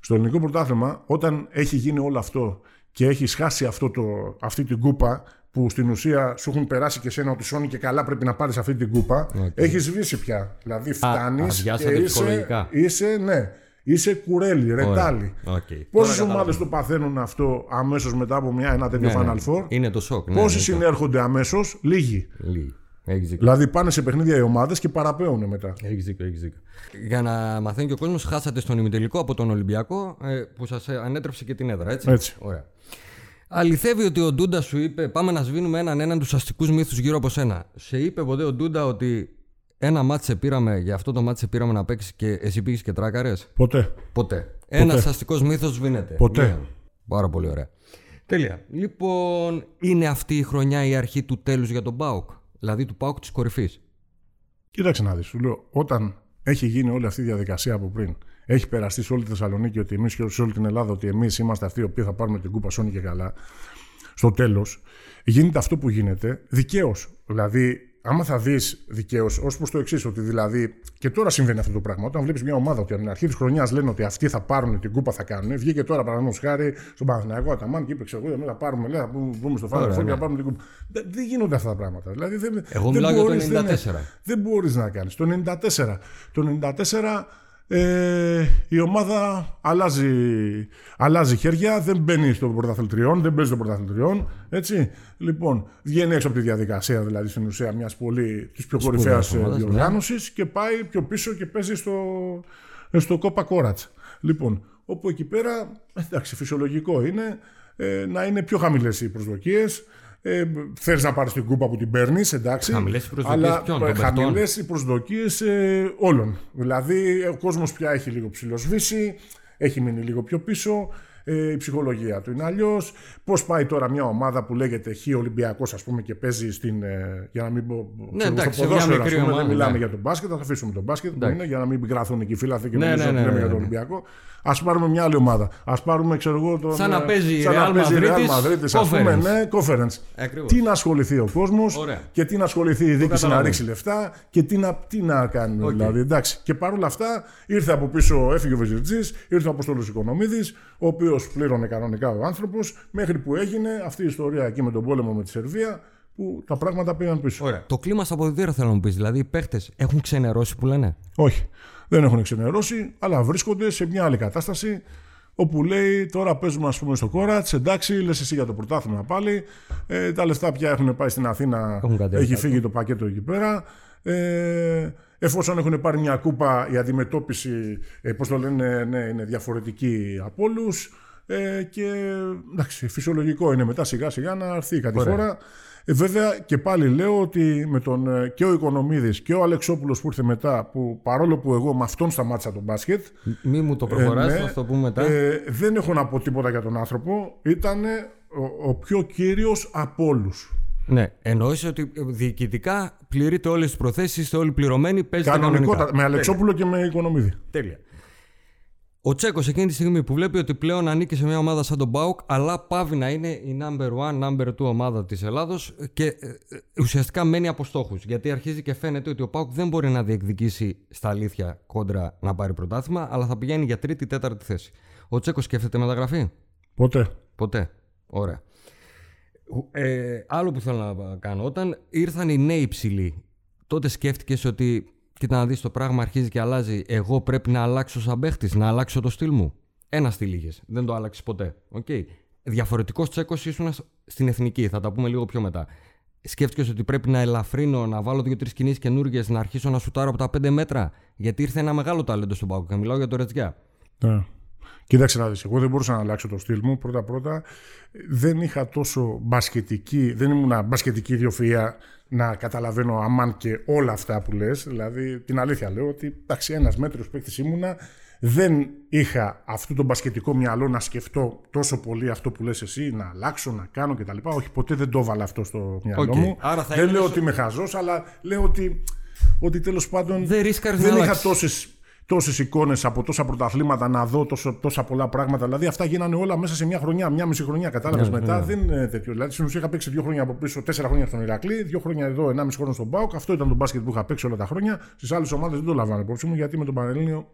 Στο ελληνικό πρωτάθλημα, όταν έχει γίνει όλο αυτό και έχει χάσει αυτό το, αυτή την κούπα, που στην ουσία σου έχουν περάσει και σένα ότι σώνει και καλά πρέπει να πάρεις αυτή την κούπα, Οκ. έχεις σβήσει πια. Δηλαδή φτάνεις και αδειάσατε είσαι, ψυχολογικά. είσαι, ναι, είσαι κουρέλι, ρετάλι. Οκ. Πόσες Τώρα ομάδες καταλαβαίνω. το παθαίνουν αυτό αμέσως μετά από μια, ένα τέτοιο Ναι, ναι. Final Four; Είναι το σοκ. Ναι, Πόσοι ναι, συνέρχονται αμέσως, λίγοι. Λίγοι. Έχεις δίκιο. Δηλαδή πάνε σε παιχνίδια οι ομάδες και παραπαίουν μετά. Έχεις δίκιο, έχεις δίκιο. Για να μαθαίνει και ο κόσμος, χάσατε στον ημιτελικό από τον Ολυμπιακό ε, που σας ανέτρεψε και την έδρα, έτσι. Έτσι. Ωραία. Αληθεύει ότι ο Ντούντα σου είπε: Πάμε να σβήνουμε έναν έναν τους αστικούς μύθους γύρω από σένα. Σε είπε ποτέ ο Ντούντα ότι ένα μάτσε πήραμε, για αυτό το μάτσε πήραμε να παίξεις και εσύ πήγες και τράκαρες; Ποτέ. Ποτέ. Ένας αστικός μύθος σβήνεται. Ποτέ. Ναι. Πάρα πολύ ωραία. Τέλεια. Λοιπόν, είναι αυτή η χρονιά η αρχή του τέλους για τον Πάουκ. Δηλαδή του Πάουκ της κορυφής. Κοίταξε να δεις, σου λέω, όταν έχει γίνει όλη αυτή η διαδικασία από πριν, έχει περαστεί σε όλη τη Θεσσαλονίκη ότι εμείς και σε όλη την Ελλάδα ότι εμείς είμαστε αυτοί οι οποίοι θα πάρουμε την κούπα Σόνι και καλά. Στο τέλος, γίνεται αυτό που γίνεται δικαίως. Δηλαδή, άμα θα δεις δικαίως, ως προς το εξής, ότι δηλαδή. Και τώρα συμβαίνει αυτό το πράγμα. Όταν βλέπεις μια ομάδα ότι από την αρχή της χρονιάς λένε ότι αυτοί θα πάρουν την κούπα, θα κάνουν. Βγήκε τώρα παραδείγματος χάρη στον Παναθηναϊκό Αταμάν και είπε: Ξέρω εγώ, εμείς θα πάρουμε, λέει, θα μπούμε στο Final Ωραία, Four και ναι. θα πάρουμε την κούπα. Δεν, δεν γίνονται αυτά τα πράγματα. Δηλαδή, δεν, Εγώ δεν μιλάω για το μπορείς, δεν είναι- 94. δεν μπορείς να κάνεις. Το 94. Το 94 ε, η ομάδα αλλάζει, αλλάζει χέρια, δεν μπαίνει στο πρωταθλητριών, δεν παίζει στο πρωταθλητριών. Έτσι. Λοιπόν, βγαίνει έξω από τη διαδικασία, δηλαδή στην ουσία μιας πολύ της πιο κορυφαίας ομάδας, ναι. διοργάνωσης και πάει πιο πίσω και παίζει στο, στο Κόπα Κόρατ. Λοιπόν, όπου εκεί πέρα, εντάξει, φυσιολογικό είναι ε, να είναι πιο χαμηλές οι προσδοκίες. Ε, Θέλεις να πάρεις την κούπα που την παίρνεις, εντάξει. Χαμηλές οι προσδοκίες αλλά ποιων, των χαμηλές παιχτών; οι προσδοκίες όλων. Δηλαδή, ο κόσμος πια έχει λίγο ψιλοσβήσει, έχει μείνει λίγο πιο πίσω. Ε, η ψυχολογία του είναι αλλιώς. Πώς πάει τώρα μια ομάδα που λέγεται Χ Ολυμπιακός, ας πούμε, και παίζει στην. Ε, για να μην πω. ξέρω, Ναι, εντάξει, στο σε μια ποδόσφαιρο, ας μικρή πούμε, ομάδα, δεν μιλάμε ναι. για τον μπάσκετ, θα το αφήσουμε τον μπάσκετ που Εντάξει. είναι, για να μην πικραθούν εκεί οι φίλαθλοι και Ναι, να ναι, νομίζουν ναι, ότι λέμε ναι, για τον ναι. Ολυμπιακό. Ας πάρουμε μια άλλη ομάδα. Ας πάρουμε, ξέρω εγώ, τον. Σαν να ε, παίζει η σαν να Real παίζει η Real Madrid Madrid, ας πούμε, conference. ναι, conference. Ακριβώς. Τι να ασχοληθεί ο κόσμος Ωραία. και τι να ασχοληθεί η διοίκηση να καταλαβαίνω. ρίξει λεφτά και τι να, τι να κάνουν. Οκ. Δηλαδή, εντάξει. Και παρόλα αυτά ήρθε από πίσω, έφυγε ο Βεζιρτζής, ήρθε ο Απόστολος Οικονομίδης, ο οποίος πλήρωνε κανονικά ο άνθρωπος, μέχρι που έγινε αυτή η ιστορία εκεί με τον πόλεμο με τη Σερβία, που τα πράγματα πήγαν πίσω. Ωραία. Το κλίμα στα αποδητήρια θέλω να μου πεις. Δηλαδή οι παίχτες έχουν ξενερώσει που λένε; Όχι. Δεν έχουν ξενερώσει, αλλά βρίσκονται σε μια άλλη κατάσταση όπου λέει τώρα παίζουμε ας πούμε στο Κόρατς, εντάξει, λες εσύ για το πρωτάθλημα πάλι, ε, τα λεφτά πια έχουν πάει στην Αθήνα, Έχουν κατέβει έχει κάτω. φύγει το πακέτο εκεί πέρα. Ε, εφόσον έχουν πάρει μια κούπα, η αντιμετώπιση, ε, πώς το λένε, ναι, είναι διαφορετική από όλους. Ε, και εντάξει, φυσιολογικό είναι μετά σιγά σιγά να έρθει η κατηφόρα. Ε, βέβαια και πάλι λέω ότι με τον, ε, και ο Οικονομίδης και ο Αλεξόπουλος που ήρθε μετά, που παρόλο που εγώ με αυτόν σταμάτησα τον μπάσκετ, Μη μου το προχωράς, ε, ναι, θα το πούμε μετά. ε, δεν έχω να πω τίποτα για τον άνθρωπο. Ήταν ο, ο πιο κύριος από όλους. Ναι, εννοείς ότι διοικητικά πληρείτε όλες τις προθέσεις, είστε όλοι πληρωμένοι, παίζετε Κανονικότατα. κανονικά. Με Αλεξόπουλο και με Οικονομίδη. Τέλεια. Ο Τσέκος εκείνη τη στιγμή που βλέπει ότι πλέον ανήκει σε μια ομάδα σαν τον Μπάουκ, αλλά πάβει να είναι η number one, number two ομάδα της Ελλάδος και ε, ε, ουσιαστικά μένει από στόχους. Γιατί αρχίζει και φαίνεται ότι ο Πάουκ δεν μπορεί να διεκδικήσει στα αλήθεια κόντρα να πάρει πρωτάθλημα, αλλά θα πηγαίνει για τρίτη-τέταρτη θέση. Ο Τσέκος σκέφτεται μεταγραφή; Ποτέ. Ποτέ. Ωραία. Ε, άλλο που θέλω να κάνω. Όταν ήρθαν οι νέοι ψηλοί, τότε σκέφτηκες ότι κοίτα να δεις το πράγμα αρχίζει και αλλάζει. Εγώ πρέπει να αλλάξω σαν παίχτης, να αλλάξω το στυλ μου. Ένα στυλ είχες. Δεν το άλλαξες ποτέ. Okay. Διαφορετικός τσέκος ήσουν στην εθνική. Θα τα πούμε λίγο πιο μετά. σκέφτηκες ότι πρέπει να ελαφρύνω, να βάλω δύο-τρει κινήσεις καινούργιες, να αρχίσω να σουτάρω από τα 5 μέτρα; Γιατί ήρθε ένα μεγάλο ταλέντο στον Πάουκ. Και μιλάω για το Ρετζιά. Ναι. Κοίταξε να δεις, εγώ δεν μπορούσα να αλλάξω το στυλ μου. Πρώτα-πρώτα δεν είχα τόσο μπασκετική, δεν ήμουν μπασκετική ιδιοφυΐα να καταλαβαίνω αμάν και όλα αυτά που λες. Δηλαδή την αλήθεια λέω ότι εντάξει ένας μέτριος παίκτης ήμουνα, δεν είχα αυτό το μπασκετικό μυαλό να σκεφτώ τόσο πολύ αυτό που λες εσύ, να αλλάξω, να κάνω κτλ. Όχι, ποτέ δεν το έβαλα αυτό στο μυαλό Οκ. μου. Άρα θα δεν ήμουν λέω σε- ότι είμαι χαζός, αλλά λέω ότι, ότι τέλος πάντων Δεν ρίσκαρες δεν να είχα αλλάξεις. Τόσες, τόσες εικόνες από τόσα πρωταθλήματα να δω τόσο, τόσα πολλά πράγματα. Δηλαδή αυτά γίνανε όλα μέσα σε μια χρονιά, μια μισή χρονιά. Κατάλαβες Ναι, μετά. ναι. Δεν είναι τέτοιο. Δηλαδή στην ουσία είχα παίξει δύο χρόνια από πίσω, τέσσερα χρόνια στον Ηρακλή, δύο χρόνια εδώ, ενάμιση χρόνο στον ΠΑΟΚ. Αυτό ήταν το μπάσκετ που είχα παίξει όλα τα χρόνια. Στις άλλες ομάδες δεν το λαμβάνω υπόψη μου γιατί με τον Πανελλήνιο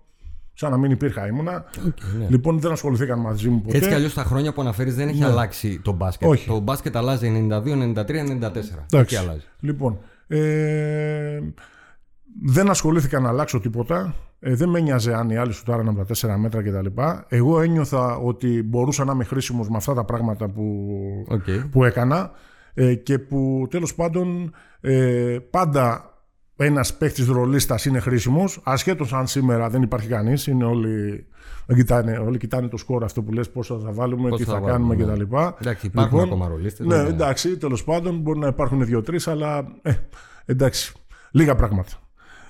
σαν να μην υπήρχα ήμουνα. ναι. Λοιπόν δεν ασχοληθήκαν μαζί μου ποτέ. Έτσι κι αλλιώς τα χρόνια που αναφέρεις δεν έχει αλλάξει το μπάσκετ. Όχι. Το μπάσκετ αλλάζει 92, 93, 94. Εκεί αλλάζει. Λοιπόν, ε, δεν ασχολήθηκα να αλλάξω τίποτα. Ε, δεν με ένοιαζε αν οι άλλοι σουτάραν από τα 4 μέτρα κτλ. Εγώ ένιωθα ότι μπορούσα να είμαι χρήσιμος με αυτά τα πράγματα που, Οκ. που έκανα ε, και που τέλος πάντων ε, πάντα ένας παίχτης ρολίστας είναι χρήσιμος ασχέτως αν σήμερα δεν υπάρχει κανείς είναι όλοι, κοιτάνε, όλοι κοιτάνε το σκορ αυτό που λες πόσο θα βάλουμε, Πώς τι θα θα, βάλουμε, κάνουμε ναι. κτλ. Εντάξει, υπάρχουν ακόμα ρολίστες, Ναι, ναι. εντάξει, τέλος πάντων μπορεί να υπάρχουν δύο-τρεις, αλλά ε, εντάξει, λίγα πράγματα.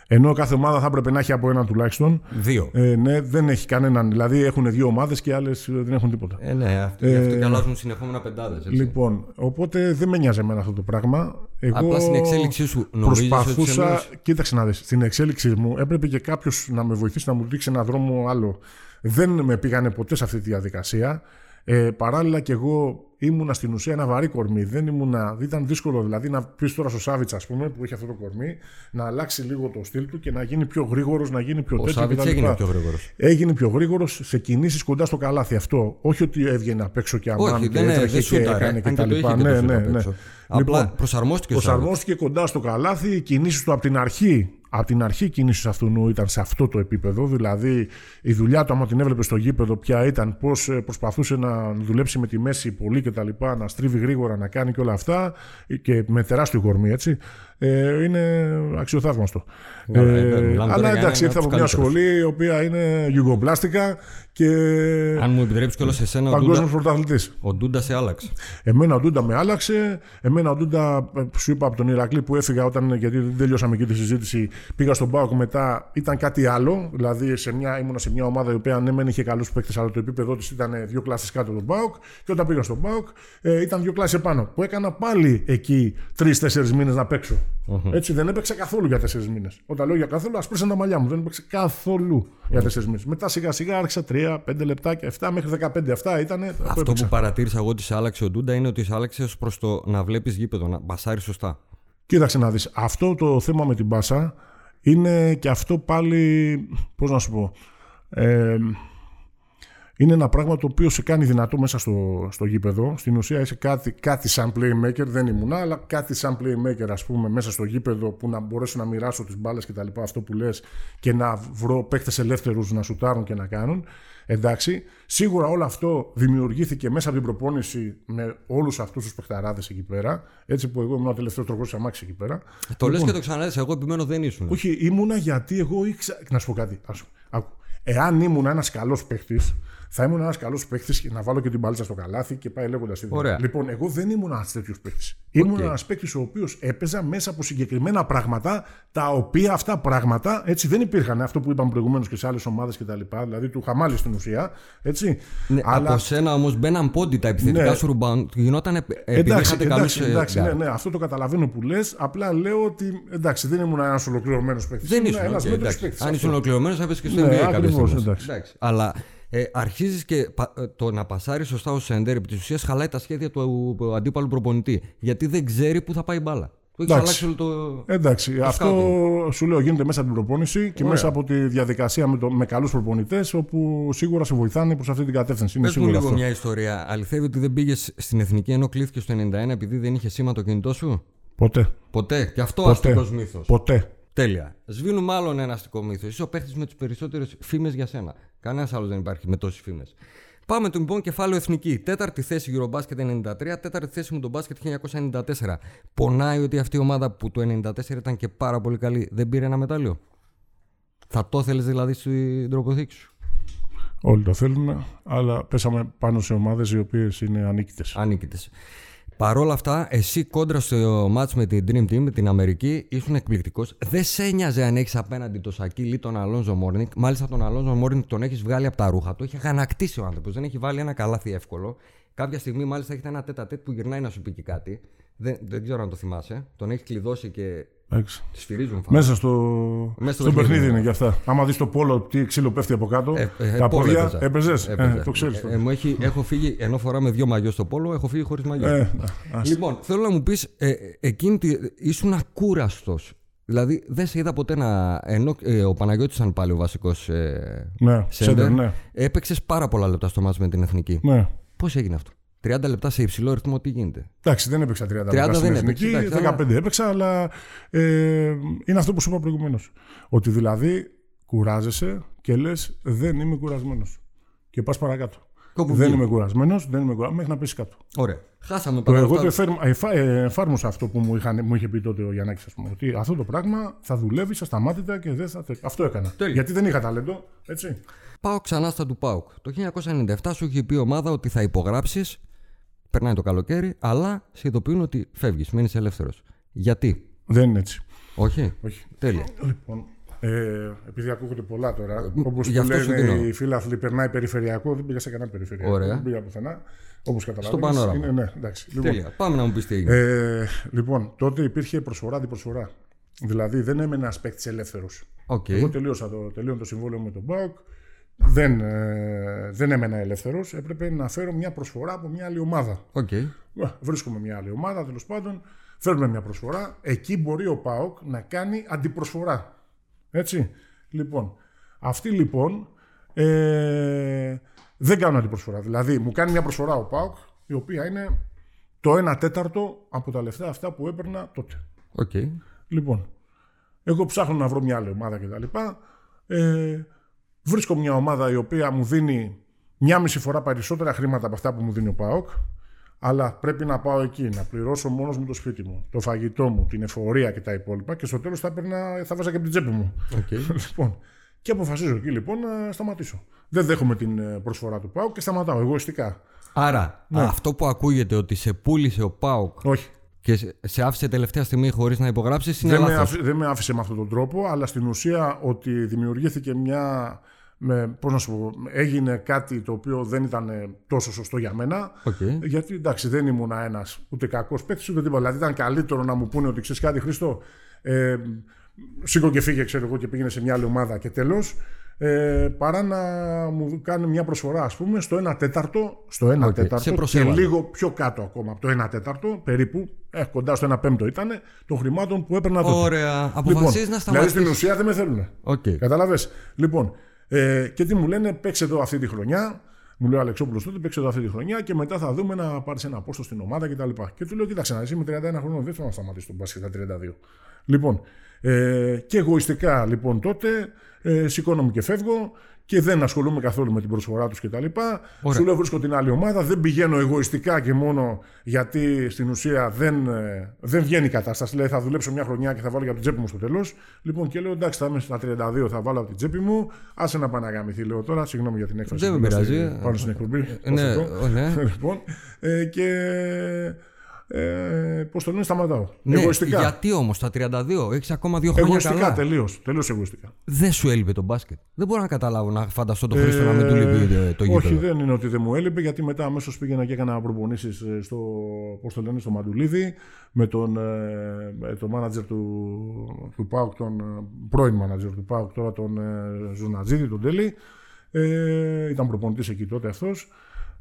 Ενώ κάθε ομάδα θα έπρεπε να έχει από έναν τουλάχιστον. Δύο. Ε, ναι, δεν έχει κανέναν. Δηλαδή έχουν δύο ομάδες και άλλες δεν έχουν τίποτα. Ε, ναι, αυτό, γι' αυτό και αλλάζουν συνεχόμενα πεντάδες. Λοιπόν, οπότε δεν με νοιάζει εμένα αυτό το πράγμα. Εγώ Απλά στην εξέλιξή σου νομίζεις προσπαθούσα. ότι σε Κοίταξε να δεις, στην εξέλιξή μου έπρεπε και κάποιος να με βοηθήσει να μου δείξει ένα δρόμο άλλο. Δεν με πήγανε ποτέ σε αυτή τη διαδικασία. Ε, παράλληλα και εγώ ήμουνα στην ουσία ένα βαρύ κορμί. Δεν ήμουνα, ήταν δύσκολο δηλαδή να πεις τώρα στο Σάβιτς, ας πούμε, που έχει αυτό το κορμί, να αλλάξει λίγο το στυλ του και να γίνει πιο γρήγορος, να γίνει πιο Ο τέτοιο. Σάβιτς κτλ. έγινε πιο γρήγορος. Έγινε πιο γρήγορος σε κινήσεις κοντά στο καλάθι. Αυτό. Όχι ότι έβγαινε απ' έξω και αμάν Όχι, και δεν, έτρεχε δεν και σούταρε. έκανε Αν και κτλ. το είχε και το Ναι, σούτ ναι, απ' ναι. έξω. Απλά Λοιπόν, προσαρμόστηκε ο Σάβιτς. Προσαρμόστηκε κοντά στο καλάθι. Οι κινήσεις του από την αρχή, από την αρχή οι κινήσει αυτού νου ήταν σε αυτό το επίπεδο. Δηλαδή η δουλειά του, άμα την έβλεπες στο γήπεδο, ποια ήταν, πώς προσπαθούσε να δουλέψει με τη μέση πολύ κτλ. Να στρίβει γρήγορα, να κάνει και όλα αυτά. Και με τεράστιο κορμί, έτσι. Ε, είναι αξιοθαύμαστο. Ναι, ναι, ναι, μιλάμε τώρα αλλά για εντάξει, έναν ήρθα από από μια τους καλύτερους. σχολή η οποία είναι γιουγκοπλάστικα και Αν μου επιτρέψεις κιόλας σε σένα, ο παγκόσμιος Ντούντα, πρωταθλητής. ο Ντούντα σε άλλαξε. Εμένα ο Ντούντα με άλλαξε. Εμένα ο Ντούντα, ε, σου είπα από τον Ηρακλή που έφυγα όταν, γιατί δεν τελειώσαμε εκεί τη συζήτηση, πήγα στον Πάοκ μετά. Ήταν κάτι άλλο. Δηλαδή σε μια, ήμουνα σε μια ομάδα η οποία ναι, μεν είχε καλούς παίκτες, αλλά το επίπεδό της ήταν δύο κλάσεις κάτω από τον Πάοκ. Και όταν πήγα στον Πάοκ ε, ήταν δύο κλάσεις επάνω. Που έκανα πάλι εκεί τρει-τέσσερι μήνες να παίξω. Έτσι δεν έπαιξα καθόλου για τέσσερις μήνες. Όταν λέω για καθόλου, ασπρίσαν τα μαλλιά μου. Δεν έπαιξε καθόλου για τέσσερις μήνες. Μετά σιγά σιγά άρχισα 3, 5 λεπτάκια, 7 μέχρι 15. Αυτά ήταν. Αυτό που παρατήρησα εγώ ότι σε άλλαξε ο Ντούντα είναι ότι σε άλλαξε ως προς το να βλέπεις γήπεδο, να μπασάρεις σωστά. Κοίταξε να δεις, αυτό το θέμα με την Πάσα είναι και αυτό πάλι, πώς να σου πω, ε, είναι ένα πράγμα το οποίο σε κάνει δυνατό μέσα στο, στο γήπεδο. Στην ουσία είσαι κάτι, κάτι σαν playmaker, δεν ήμουν, αλλά κάτι σαν playmaker ας πούμε μέσα στο γήπεδο που να μπορέσω να μοιράσω τις μπάλες και τα λοιπά, αυτό που λες και να βρω παίκτες ελεύθερους να σουτάρουν και να κάνουν. Εντάξει, σίγουρα όλο αυτό δημιουργήθηκε μέσα από την προπόνηση με όλους αυτούς τους παιχταράδες εκεί πέρα, έτσι που εγώ ήμουν ο τελευταίος τροχός της αμάξης εκεί πέρα. Το λες Λοιπόν, και το ξαναλέ, εγώ επιμένω δεν ήσουν. όχι, ήμουνα γιατί εγώ ήξερα. Να σου πω κάτι. Ας, άκου. Εάν ήμουν ένας καλός παίχτης, θα ήμουν ένας καλός παίχτη να βάλω και την μπαλίτσα στο καλάθι και πάει λέγοντας τη Ωραία. Λοιπόν, εγώ δεν ήμουν ένας τέτοιος παίχτη. Ήμουν ένας παίχτης ο οποίος έπαιζα μέσα από συγκεκριμένα πράγματα, τα οποία αυτά πράγματα έτσι δεν υπήρχαν. Αυτό που είπαμε προηγουμένως και σε άλλες ομάδες κτλ. Δηλαδή του χαμάλη στην ουσία. Έτσι. Ναι, Αλλά Από σένα όμως μπαίναν πόντοι τα επιθετικά Ναι. σου ριμπάουντ. Γινόταν επ- επειδή Εντάξει, είχατε εντάξει, καλούς, ε, εντάξει γκαρντ. ναι, ναι, αυτό το καταλαβαίνω που λες. Απλά λέω ότι εντάξει, δεν ήμουν ένας ολοκληρωμένος παίκτης. Δεν ήσουν. ένας οκ, μέτρος εντάξει. παίκτης. Αν ήσουν ολοκληρωμένος, θα έπαιζα και στο Ναι, NBA κάποια ακριβώς, στιγμή. εντάξει. Αλλά ε, αρχίζεις και πα- ε, το να πασάρεις σωστά ως σέντερ επί της ουσίας χαλάει τα σχέδια του ε, αντίπαλου προπονητή. Γιατί δεν ξέρει πού θα πάει η μπάλα. Του έχεις Εντάξει. αλλάξει όλο το. Εντάξει, αυτό σου λέω γίνεται μέσα από την προπόνηση και μέσα από τη διαδικασία με, το, με καλούς προπονητές, όπου σίγουρα σε βοηθάνε προς αυτή την κατεύθυνση. Είναι Πες μου σίγουρο λίγο αυτό. μια ιστορία. Αληθεύει ότι δεν πήγες στην εθνική ενώ κλείθηκε το 91 επειδή δεν είχε σήμα το κινητό σου; Ποτέ. Ποτέ. Και αυτό Ποτέ. αστικό μύθος. Ποτέ. Τέλεια. Σβήνουμε άλλον ένα αστικό μύθο. Είσαι ο παίχτης με τις περισσότερες φήμες για σένα. Κανένας άλλος δεν υπάρχει με τόσες φήμες. Πάμε το λοιπόν κεφάλαιο εθνική. Τέταρτη θέση Eurobasket 93, τέταρτη θέση μου το μπάσκετ 1994. Πονάει ότι αυτή η ομάδα που το 94 ήταν και πάρα πολύ καλή δεν πήρε ένα μετάλλιο; Θα το θέλεις δηλαδή στην τροποθήκη σου; Όλοι το θέλουν, αλλά πέσαμε πάνω σε ομάδες οι οποίες είναι ανίκητες. Ανίκητες. Παρ' όλα αυτά, εσύ κόντρα στο μάτς με την Dream Team, με την Αμερική, ήσουν εκπληκτικός. Δεν σε ένοιαζε αν έχεις απέναντι το Σακίλ ή τον Αλόνζο Μόρνικ. Μάλιστα, τον Αλόνζο Μόρνικ τον έχεις βγάλει από τα ρούχα του. Είχε γανακτήσει ο άνθρωπος. Δεν έχει βάλει ένα καλάθι εύκολο. Κάποια στιγμή, μάλιστα, έχετε ένα τέτα τέτ που γυρνάει να σου πει και κάτι. Δεν, δεν ξέρω αν το θυμάσαι. Τον έχεις κλειδώσει και Εντάξει. Τη σφυρίζουν φάμε. Μέσα στο, Μέσα στο στο παιχνίδι. παιχνίδι είναι γι' αυτά. Άμα δεις το πόλο, τι ξύλο πέφτει από κάτω, Ε, ε, τα πόλο πόδια. έπαιζα. Έπαιζες; Έπαιζα. Ε, το ξέρεις. Ε, ε, μου έχει, έχω φύγει, ενώ φοράμε δύο μαγιό στο πόλο, έχω φύγει χωρίς μαγιό. Ε, ας. λοιπόν, θέλω να μου πεις, ε, εκείνη τη, ήσουν ακούραστος. Δηλαδή, δεν σε είδα ποτέ να. ενώ ε, ο Παναγιώτης ήταν πάλι ο βασικός ε, ναι, σέντερ, σέντερ, ναι. έπαιξες πάρα πολλά λεπτά στο μάτς με την εθνική. ναι. Πώς έγινε αυτό; 30 λεπτά σε υψηλό ρυθμό, τι γίνεται; Εντάξει, δεν έπαιξα 30 λεπτά 30 στην δεν εθνική, έπαιξε, εντάξει, 15 έπαιξα, αλλά ε, είναι αυτό που σου είπα προηγουμένως. Ότι δηλαδή κουράζεσαι και λες δεν είμαι κουρασμένος. Και πας παρακάτω. Κόπου δεν βγει. είμαι κουρασμένος, δεν είμαι κουρασμένος, μέχρι να πέσει κάτω. Ωραία. Χάσαμε Το πάρα εγώ το αυτά. εφέρ- εφα- ε, εφάρμοσα αυτό που μου, είχαν, μου είχε πει τότε ο Γιάννάκη, ας πούμε. Ότι αυτό το πράγμα θα δουλεύει ασταμάτητα και δεν θα. τε- Αυτό έκανα. Τέλεια. Γιατί δεν είχα ταλέντο, έτσι. Πάω ξανά στα του ΠΑΟΚ. Το 1997 σου είχε πει η ομάδα ότι θα υπογράψεις, περνάει το καλοκαίρι, αλλά σε ειδοποιούν ότι φεύγεις, μένει ελεύθερος. Γιατί, Δεν είναι έτσι. Όχι; Όχι. Τέλεια. Λοιπόν, ε, επειδή ακούγονται πολλά τώρα, όπως γι' που αυτό σου λένε δίνω. οι φίλαθλοι, περνάει περιφερειακό. Δεν πήγα σε κανένα περιφερειακό. Ωραία. Δεν πήγα πουθενά. Όπως καταλαβαίνεις. πανόραμα. Είναι, ναι, εντάξει. Λοιπόν, Τέλεια. Πάμε να μου πεις τι έγινε. ε, λοιπόν, τότε υπήρχε προσφορά αντιπροσφορά. Δηλαδή δεν έμενε ένας παίκτης ελεύθερος. Οκ. Εγώ τελείωσα το, τελείωνα το συμβόλαιο με τον ΠΑΟΚ. Δεν, ε, δεν έμενα ελεύθερος. Έπρεπε να φέρω μια προσφορά από μια άλλη ομάδα. Οκ. Ε, Βρίσκουμε μια άλλη ομάδα, τέλος πάντων. Φέρνουμε μια προσφορά. Εκεί μπορεί ο ΠΑΟΚ να κάνει αντιπροσφορά. Έτσι. Λοιπόν, αυτοί λοιπόν ε, δεν κάνουν αντιπροσφορά. Δηλαδή, μου κάνει μια προσφορά ο ΠΑΟΚ, η οποία είναι το 1 τέταρτο από τα λεφτά αυτά που έπαιρνα τότε. Οκ. Λοιπόν, εγώ ψάχνω να βρω μια άλλη ομάδα κτλ. Ε, βρίσκω μια ομάδα η οποία μου δίνει μια μισή φορά περισσότερα χρήματα από αυτά που μου δίνει ο ΠΑΟΚ. Αλλά πρέπει να πάω εκεί, να πληρώσω μόνος μου το σπίτι μου, το φαγητό μου, την εφορία και τα υπόλοιπα. Και στο τέλος θα, έπαιρνα- θα βάζα και από την τσέπη μου. Οκ. λοιπόν, και αποφασίζω εκεί λοιπόν να σταματήσω. Δεν δέχομαι την ε, προσφορά του ΠΑΟΚ και σταματάω εγωιστικά. Άρα, αυτό που ακούγεται ότι σε πούλησε ο ΠΑΟΚ Όχι. και σε- σε άφησε τελευταία στιγμή χωρίς να υπογράψεις είναι δεν, με λάθος. άφη- δεν με άφησε με αυτόν τον τρόπο, αλλά στην ουσία ότι δημιουργήθηκε μια. Με, πώς να σου πω, έγινε κάτι το οποίο δεν ήταν ε, τόσο σωστό για μένα. Οκ. Γιατί εντάξει, δεν ήμουν ένας ούτε κακός παίκτης ούτε τίποτα. Δηλαδή ήταν καλύτερο να μου πούνε ότι ξέρεις κάτι, Χρήστο. Ε, σήκω και φύγε, ξέρω εγώ, και πήγαινε σε μια άλλη ομάδα και τέλος. Ε, παρά να μου κάνει μια προσφορά, ας πούμε, στο 1 τέταρτο, στο 1 Οκ, σε τέταρτο και προσέβαλε. λίγο πιο κάτω ακόμα από το 1 τέταρτο, περίπου, ε, κοντά στο 1 πέμπτο ήταν, των χρημάτων που έπαιρνα τότε. Ωραία. Αποφασίζεις να Δηλαδή σταματήσεις. στην ουσία δεν με θέλουν. Οκ. Κατάλαβε. Λοιπόν, ε, και τι μου λένε, παίξε εδώ αυτή τη χρονιά. Μου λέει ο Αλεξόπουλος τότε, παίξε εδώ αυτή τη χρονιά και μετά θα δούμε να πάρεις ένα πόστο στην ομάδα κτλ. Και, και του λέω, κοίταξε να δεις, είμαι 31 χρόνων, δεν θέλω να σταματήσω το μπάσκετ στα 32. Λοιπόν, ε, και εγωιστικά λοιπόν τότε ε, σηκώνομαι και φεύγω και δεν ασχολούμαι καθόλου με την προσφορά τους κτλ. Σου λέω βρίσκω την άλλη ομάδα, δεν πηγαίνω εγωιστικά και μόνο γιατί στην ουσία δεν, ε, δεν βγαίνει η κατάσταση. Λέει θα δουλέψω μια χρονιά και θα βάλω για την τσέπη μου στο τέλος. Λοιπόν και λέω εντάξει, θα είμαι στα 32, θα βάλω από την τσέπη μου. Άσε να παναγαμηθεί, λέω τώρα. Συγγνώμη για την έκφραση. Δεν με που λέω πειράζει. στη- Πάνω στην εκπομπή. Ε, ναι, Προσωπικό. ε, ναι. λοιπόν, ε, και. Ε, Πώς το λένε, σταματάω. Ναι, εγωιστικά. γιατί όμως τα 32 έχεις ακόμα δύο χρόνια εγωιστικά, καλά. τελείως. Τελείως εγωιστικά. Δεν σου έλειπε το μπάσκετ. Δεν μπορώ να καταλάβω να φανταστώ το Χρήστο να μην του λείπει ε, το γήπεδο. Όχι, δεν είναι ότι δεν μου έλειπε, γιατί μετά αμέσως πήγαινα και έκανα προπονήσεις στο, πώς το λένε, στο Μαντουλίδη με τον, ε, με τον μάνατζερ του, του ΠΑΟΚ, τον ε, πρώην μάνατζερ του ΠΑΟΚ, τώρα τον ε, Ζουνατζίδη, τον Τέλη. Ε, ήταν προπονητής εκεί τότε αυτός.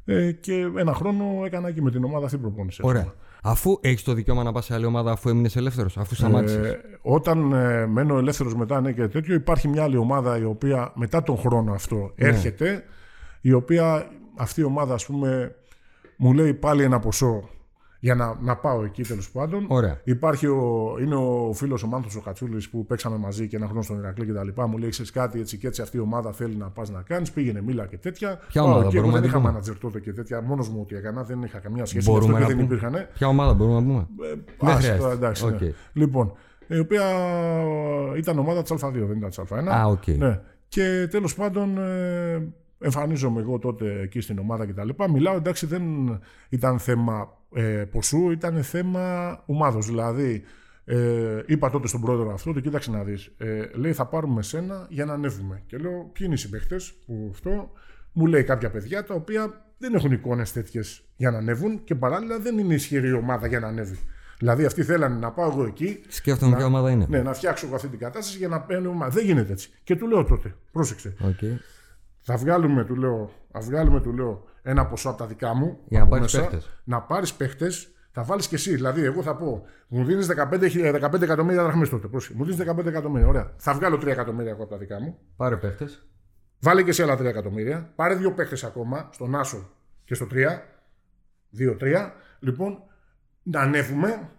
Ε, και ένα χρόνο έκανα και με την ομάδα αυτή προπόνηση. ας Ωραία. πούμε. Αφού έχεις το δικαίωμα να πας σε άλλη ομάδα αφού έμεινες ελεύθερος, αφού σταμάτησες. Ε, όταν ε, μένω ελεύθερος μετά ναι, και τέτοιο, υπάρχει μια άλλη ομάδα η οποία μετά τον χρόνο αυτό Ναι. έρχεται, η οποία αυτή η ομάδα, ας πούμε, μου λέει πάλι ένα ποσό για να, να πάω εκεί τέλος πάντων. Ωραία. Υπάρχει ο, είναι ο φίλος ο Μάνθος ο Κατσούλης που παίξαμε μαζί και ένα χρόνο στον Ηρακλή κτλ. Μου λέει: Ξέρεις κάτι έτσι και έτσι αυτή η ομάδα θέλει να πας να κάνεις. Πήγαινε μίλα και τέτοια. Ποια Πάω ομάδα, εκεί, εγώ μπορούμε δεν να είχα την μάνατζερ τότε και τέτοια. Μόνος μου ότι έκανα, δεν είχα καμία σχέση. Μπορούμε Γι' αυτό να και δεν πούμε. υπήρχαν. Ποια ομάδα μπορούμε να πούμε; Δεν Ας, χρειάζεται. εντάξει, ναι. Οκ. Λοιπόν, η οποία ήταν ομάδα της Α2, δεν ήταν της Α1. Α, οκ. Ναι. Και τέλος πάντων ε, εμφανίζομαι εγώ τότε εκεί στην ομάδα κτλ. Μιλάω, εντάξει, δεν ήταν θέμα ε, ποσού, ήταν θέμα ομάδος. Δηλαδή, ε, είπα τότε στον πρόεδρο αυτό ότι κοίταξε να δεις. Ε, λέει, θα πάρουμε σένα για να ανέβουμε. Και λέω, ποιοι είναι οι συμπαίκτες που αυτό; Μου λέει κάποια παιδιά τα οποία δεν έχουν εικόνες τέτοιες για να ανέβουν και παράλληλα δεν είναι ισχυρή ομάδα για να ανέβει. Δηλαδή, αυτοί θέλανε να πάω εγώ εκεί Σκέφτομαι ποια ομάδα είναι. ναι, να φτιάξω εγώ αυτή την κατάσταση για να παίρνω ομάδα. Δεν γίνεται έτσι. Και του λέω τότε, πρόσεξε. Οκ. Θα βγάλουμε, του λέω, θα βγάλουμε, του λέω, ένα ποσό από τα δικά μου. Για να από πάρεις παίχτες. Να πάρεις παίχτες, θα βάλεις και εσύ. Δηλαδή, εγώ θα πω, μου δίνεις 15, χι- 15 εκατομμύρια δραχμές τότε. πρόσεξε. Μου δίνεις 15 εκατομμύρια. Ωραία. Θα βγάλω 3 εκατομμύρια εγώ από τα δικά μου. Πάρε παίχτες. Βάλε και εσύ άλλα 3 εκατομμύρια. Πάρε δύο παίχτες ακόμα, στον Άσο και στο 3. 2-3. Λοιπόν, να ανέβουμε.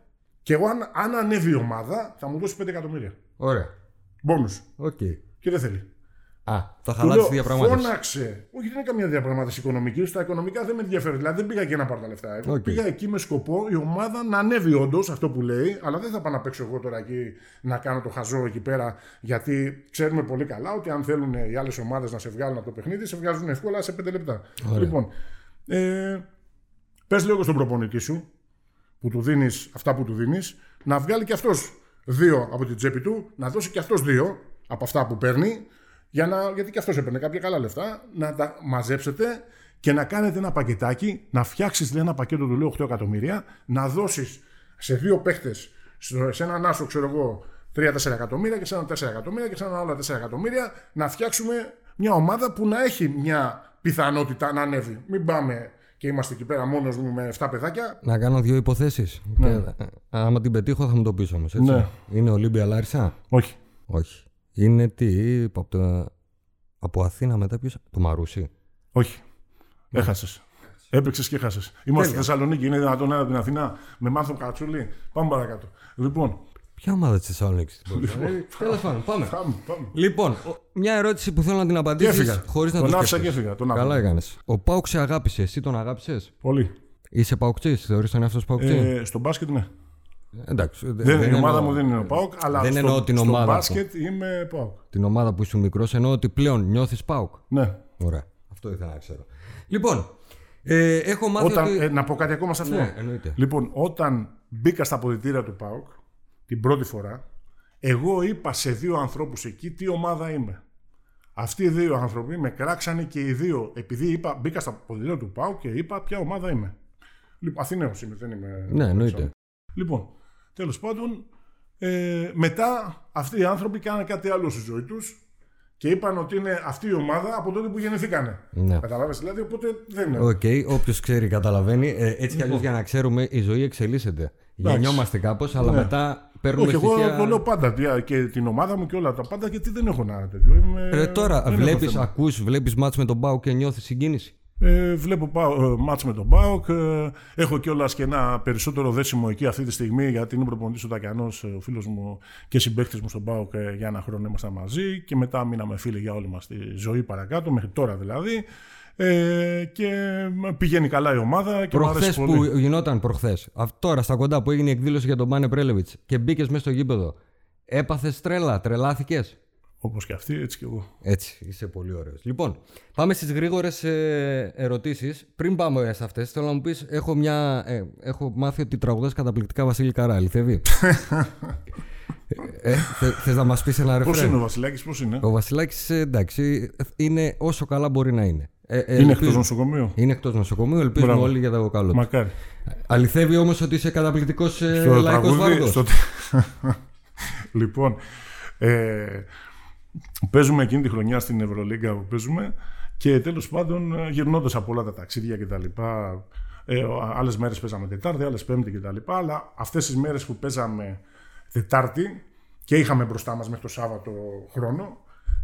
Και εγώ, αν, αν ανέβει η ομάδα, θα μου δώσει 5 εκατομμύρια. Ωραία. Μπόνους. Οκ. Και δεν θέλει. Α, θα Του χαλάσει λέω, τη διαπραγμάτευση. Φώναξε. Όχι, δεν είναι καμία διαπραγμάτευση οικονομική. Στα οικονομικά δεν με ενδιαφέρει. Δηλαδή δεν πήγα εκεί να πάρω τα λεφτά. Εγώ Οκ. πήγα εκεί με σκοπό η ομάδα να ανέβει όντως αυτό που λέει, αλλά δεν θα πάω να παίξω εγώ τώρα εκεί να κάνω το χαζό εκεί πέρα. Γιατί ξέρουμε πολύ καλά ότι αν θέλουν οι άλλες ομάδες να σε βγάλουν από το παιχνίδι, σε βγάζουν εύκολα σε 5 λεπτά. Ωραία. Λοιπόν, ε, πες λίγο στον προπονητή σου που του δίνεις αυτά που του δίνεις, να βγάλει και αυτός δύο από την τσέπη του, να δώσει και αυτός δύο από αυτά που παίρνει, για να, γιατί και αυτός έπαιρνε κάποια καλά λεφτά, να τα μαζέψετε και να κάνετε ένα πακετάκι, να φτιάξεις ένα πακέτο του λέω 8 εκατομμύρια, να δώσεις σε δύο παίχτες, σε έναν άσο, ξέρω εγώ, 3-4 εκατομμύρια και σε έναν 4 εκατομμύρια και σε έναν άλλο 4 εκατομμύρια, να φτιάξουμε μια ομάδα που να έχει μια πιθανότητα να ανέβει. Μην πάμε και είμαστε εκεί πέρα μόνος μου με 7 παιδάκια. Να κάνω δύο υποθέσεις. Άμα την πετύχω θα μου το πεις όμως. Ναι. Είναι Ολύμπια Λάρισα; Όχι. Όχι. Είναι τι. Από, το... από Αθήνα μετά ποιο. Το Μαρούσι. Όχι. Έχασες. Έπαιξες και έχασες. Είμαστε στη Θεσσαλονίκη, είναι δυνατόν ένα από την Αθηνά με μάθο κατσούλη; Πάμε παρακάτω. Λοιπόν, Ποια ομάδα της Θεσσαλονίκης την μπορεί. Τέλος πάντων, πάμε. πάμε, πάμε. Λοιπόν, ο- μια ερώτηση που θέλω να την Και απαντήσεις έφυγα. χωρίς να τον το άφησα και σκέφτεσαι. έφυγα. Τον Καλά άφησα. έκανες. Ο Πάουκ σε αγάπησε. Εσύ τον αγάπησες; Πολύ. Είσαι Παουκτζή, θεωρείς τον εαυτός σου Παουκτζή. Ε, στο μπάσκετ ναι. Εντάξει. Δεν, η ομάδα εννοώ- μου δεν είναι ο Πάοκ, αλλά δεν στο, εννοώ την στο ομάδα μπάσκετ είμαι Πάοκ. Την ομάδα που ήσουν μικρός, εννοώ ότι πλέον νιώθεις Πάουκ. Ναι. Ωραία. Αυτό ήθελα να ξέρω. Λοιπόν, ε, έχω μάθει Όταν, ότι. ε, να πω κάτι ακόμα σε αυτό. Ναι, εννοείται. Λοιπόν, όταν μπήκα στα αποδητήρια του ΠΑΟΚ την πρώτη φορά, εγώ είπα σε δύο ανθρώπους εκεί τι ομάδα είμαι. Αυτοί οι δύο άνθρωποι με κράξανε και οι δύο, επειδή είπα, μπήκα στα αποδητήρια του ΠΑΟΚ και είπα ποια ομάδα είμαι. Λοιπόν, Αθηναίος είμαι, δεν είμαι. Ναι, εννοείται. Λοιπόν, τέλος πάντων, ε, μετά αυτοί οι άνθρωποι κάνανε κάτι άλλο στη ζωή τους και είπαν ότι είναι αυτή η ομάδα από τότε που γεννηθήκανε. Ναι. Κατάλαβες δηλαδή, οπότε δεν είναι. Οκ, όποιος ξέρει καταλαβαίνει. Ε, έτσι κι αλλιώς για να ξέρουμε, η ζωή εξελίσσεται. Γεννιόμαστε κάπως, αλλά Ναι. μετά παίρνουμε Όχι, εγώ στοιχεία. το λέω πάντα τι- και την ομάδα μου και όλα τα πάντα γιατί δεν έχω ένα τέτοιο. Είμαι, Ε, τώρα, δεν έχω βλέπεις, θέμα. ακούς, βλέπεις ματς με τον ΠΑΟΚ και νιώθεις συγκίνηση. Ε, βλέπω ΠΑΟΚ, ε, ματς με τον ΠΑΟΚ. Ε, έχω κιόλας και ένα περισσότερο δέσιμο εκεί αυτή τη στιγμή γιατί είναι προπονητής ο Τακιανός, ο φίλος μου και συμπαίκτης μου στον Μπάουκ ε, για ένα χρόνο ήμασταν μαζί και μετά μείναμε φίλοι για όλη μας τη ζωή παρακάτω, μέχρι τώρα δηλαδή. Ε, και πηγαίνει καλά η ομάδα και μου Προχθές αρέσει που πολύ. γινόταν προχθές, τώρα στα κοντά που έγινε η εκδήλωση για τον Πάνε Πρέλεβιτς και μπήκες μέσα στο γήπεδο, έπαθες τρέλα, τρελάθηκες; Όπως και αυτή, έτσι και εγώ. Έτσι, είσαι πολύ ωραίος. Λοιπόν, πάμε στις γρήγορες ε, ερωτήσεις. Πριν πάμε σε αυτές, θέλω να μου πεις, έχω, μια, ε, έχω μάθει ότι τραγουδάς καταπληκτικά Βασίλη Καρά, αληθεύει. ε, θε, θες να μας πεις ένα Πώς ρεφρέν; είναι ο Βασιλάκης, πώς είναι; Ο Βασιλάκης, ε, εντάξει, είναι όσο καλά μπορεί να είναι. Ε, ε, Είναι ελπίζω- εκτός νοσοκομείου; Είναι εκτός νοσοκομείου, ελπίζουμε Μπράβο. όλοι για το καλό του. Μακάρι. Αληθεύει όμως ότι είσαι καταπληκτικός ε, στο λαϊκός τραγούδι. βάρδος. Στο... λοιπόν, ε, παίζουμε εκείνη τη χρονιά στην Ευρωλίγκα που παίζουμε και τέλος πάντων γυρνώντας από όλα τα ταξίδια και τα λοιπά ε, άλλες μέρες παίζαμε Τετάρτη, άλλες Πέμπτη και τα λοιπά αλλά αυτές τις μέρες που παίζαμε Τετάρτη και είχαμε μπροστά μας μέχρι το Σάββατο χρόνο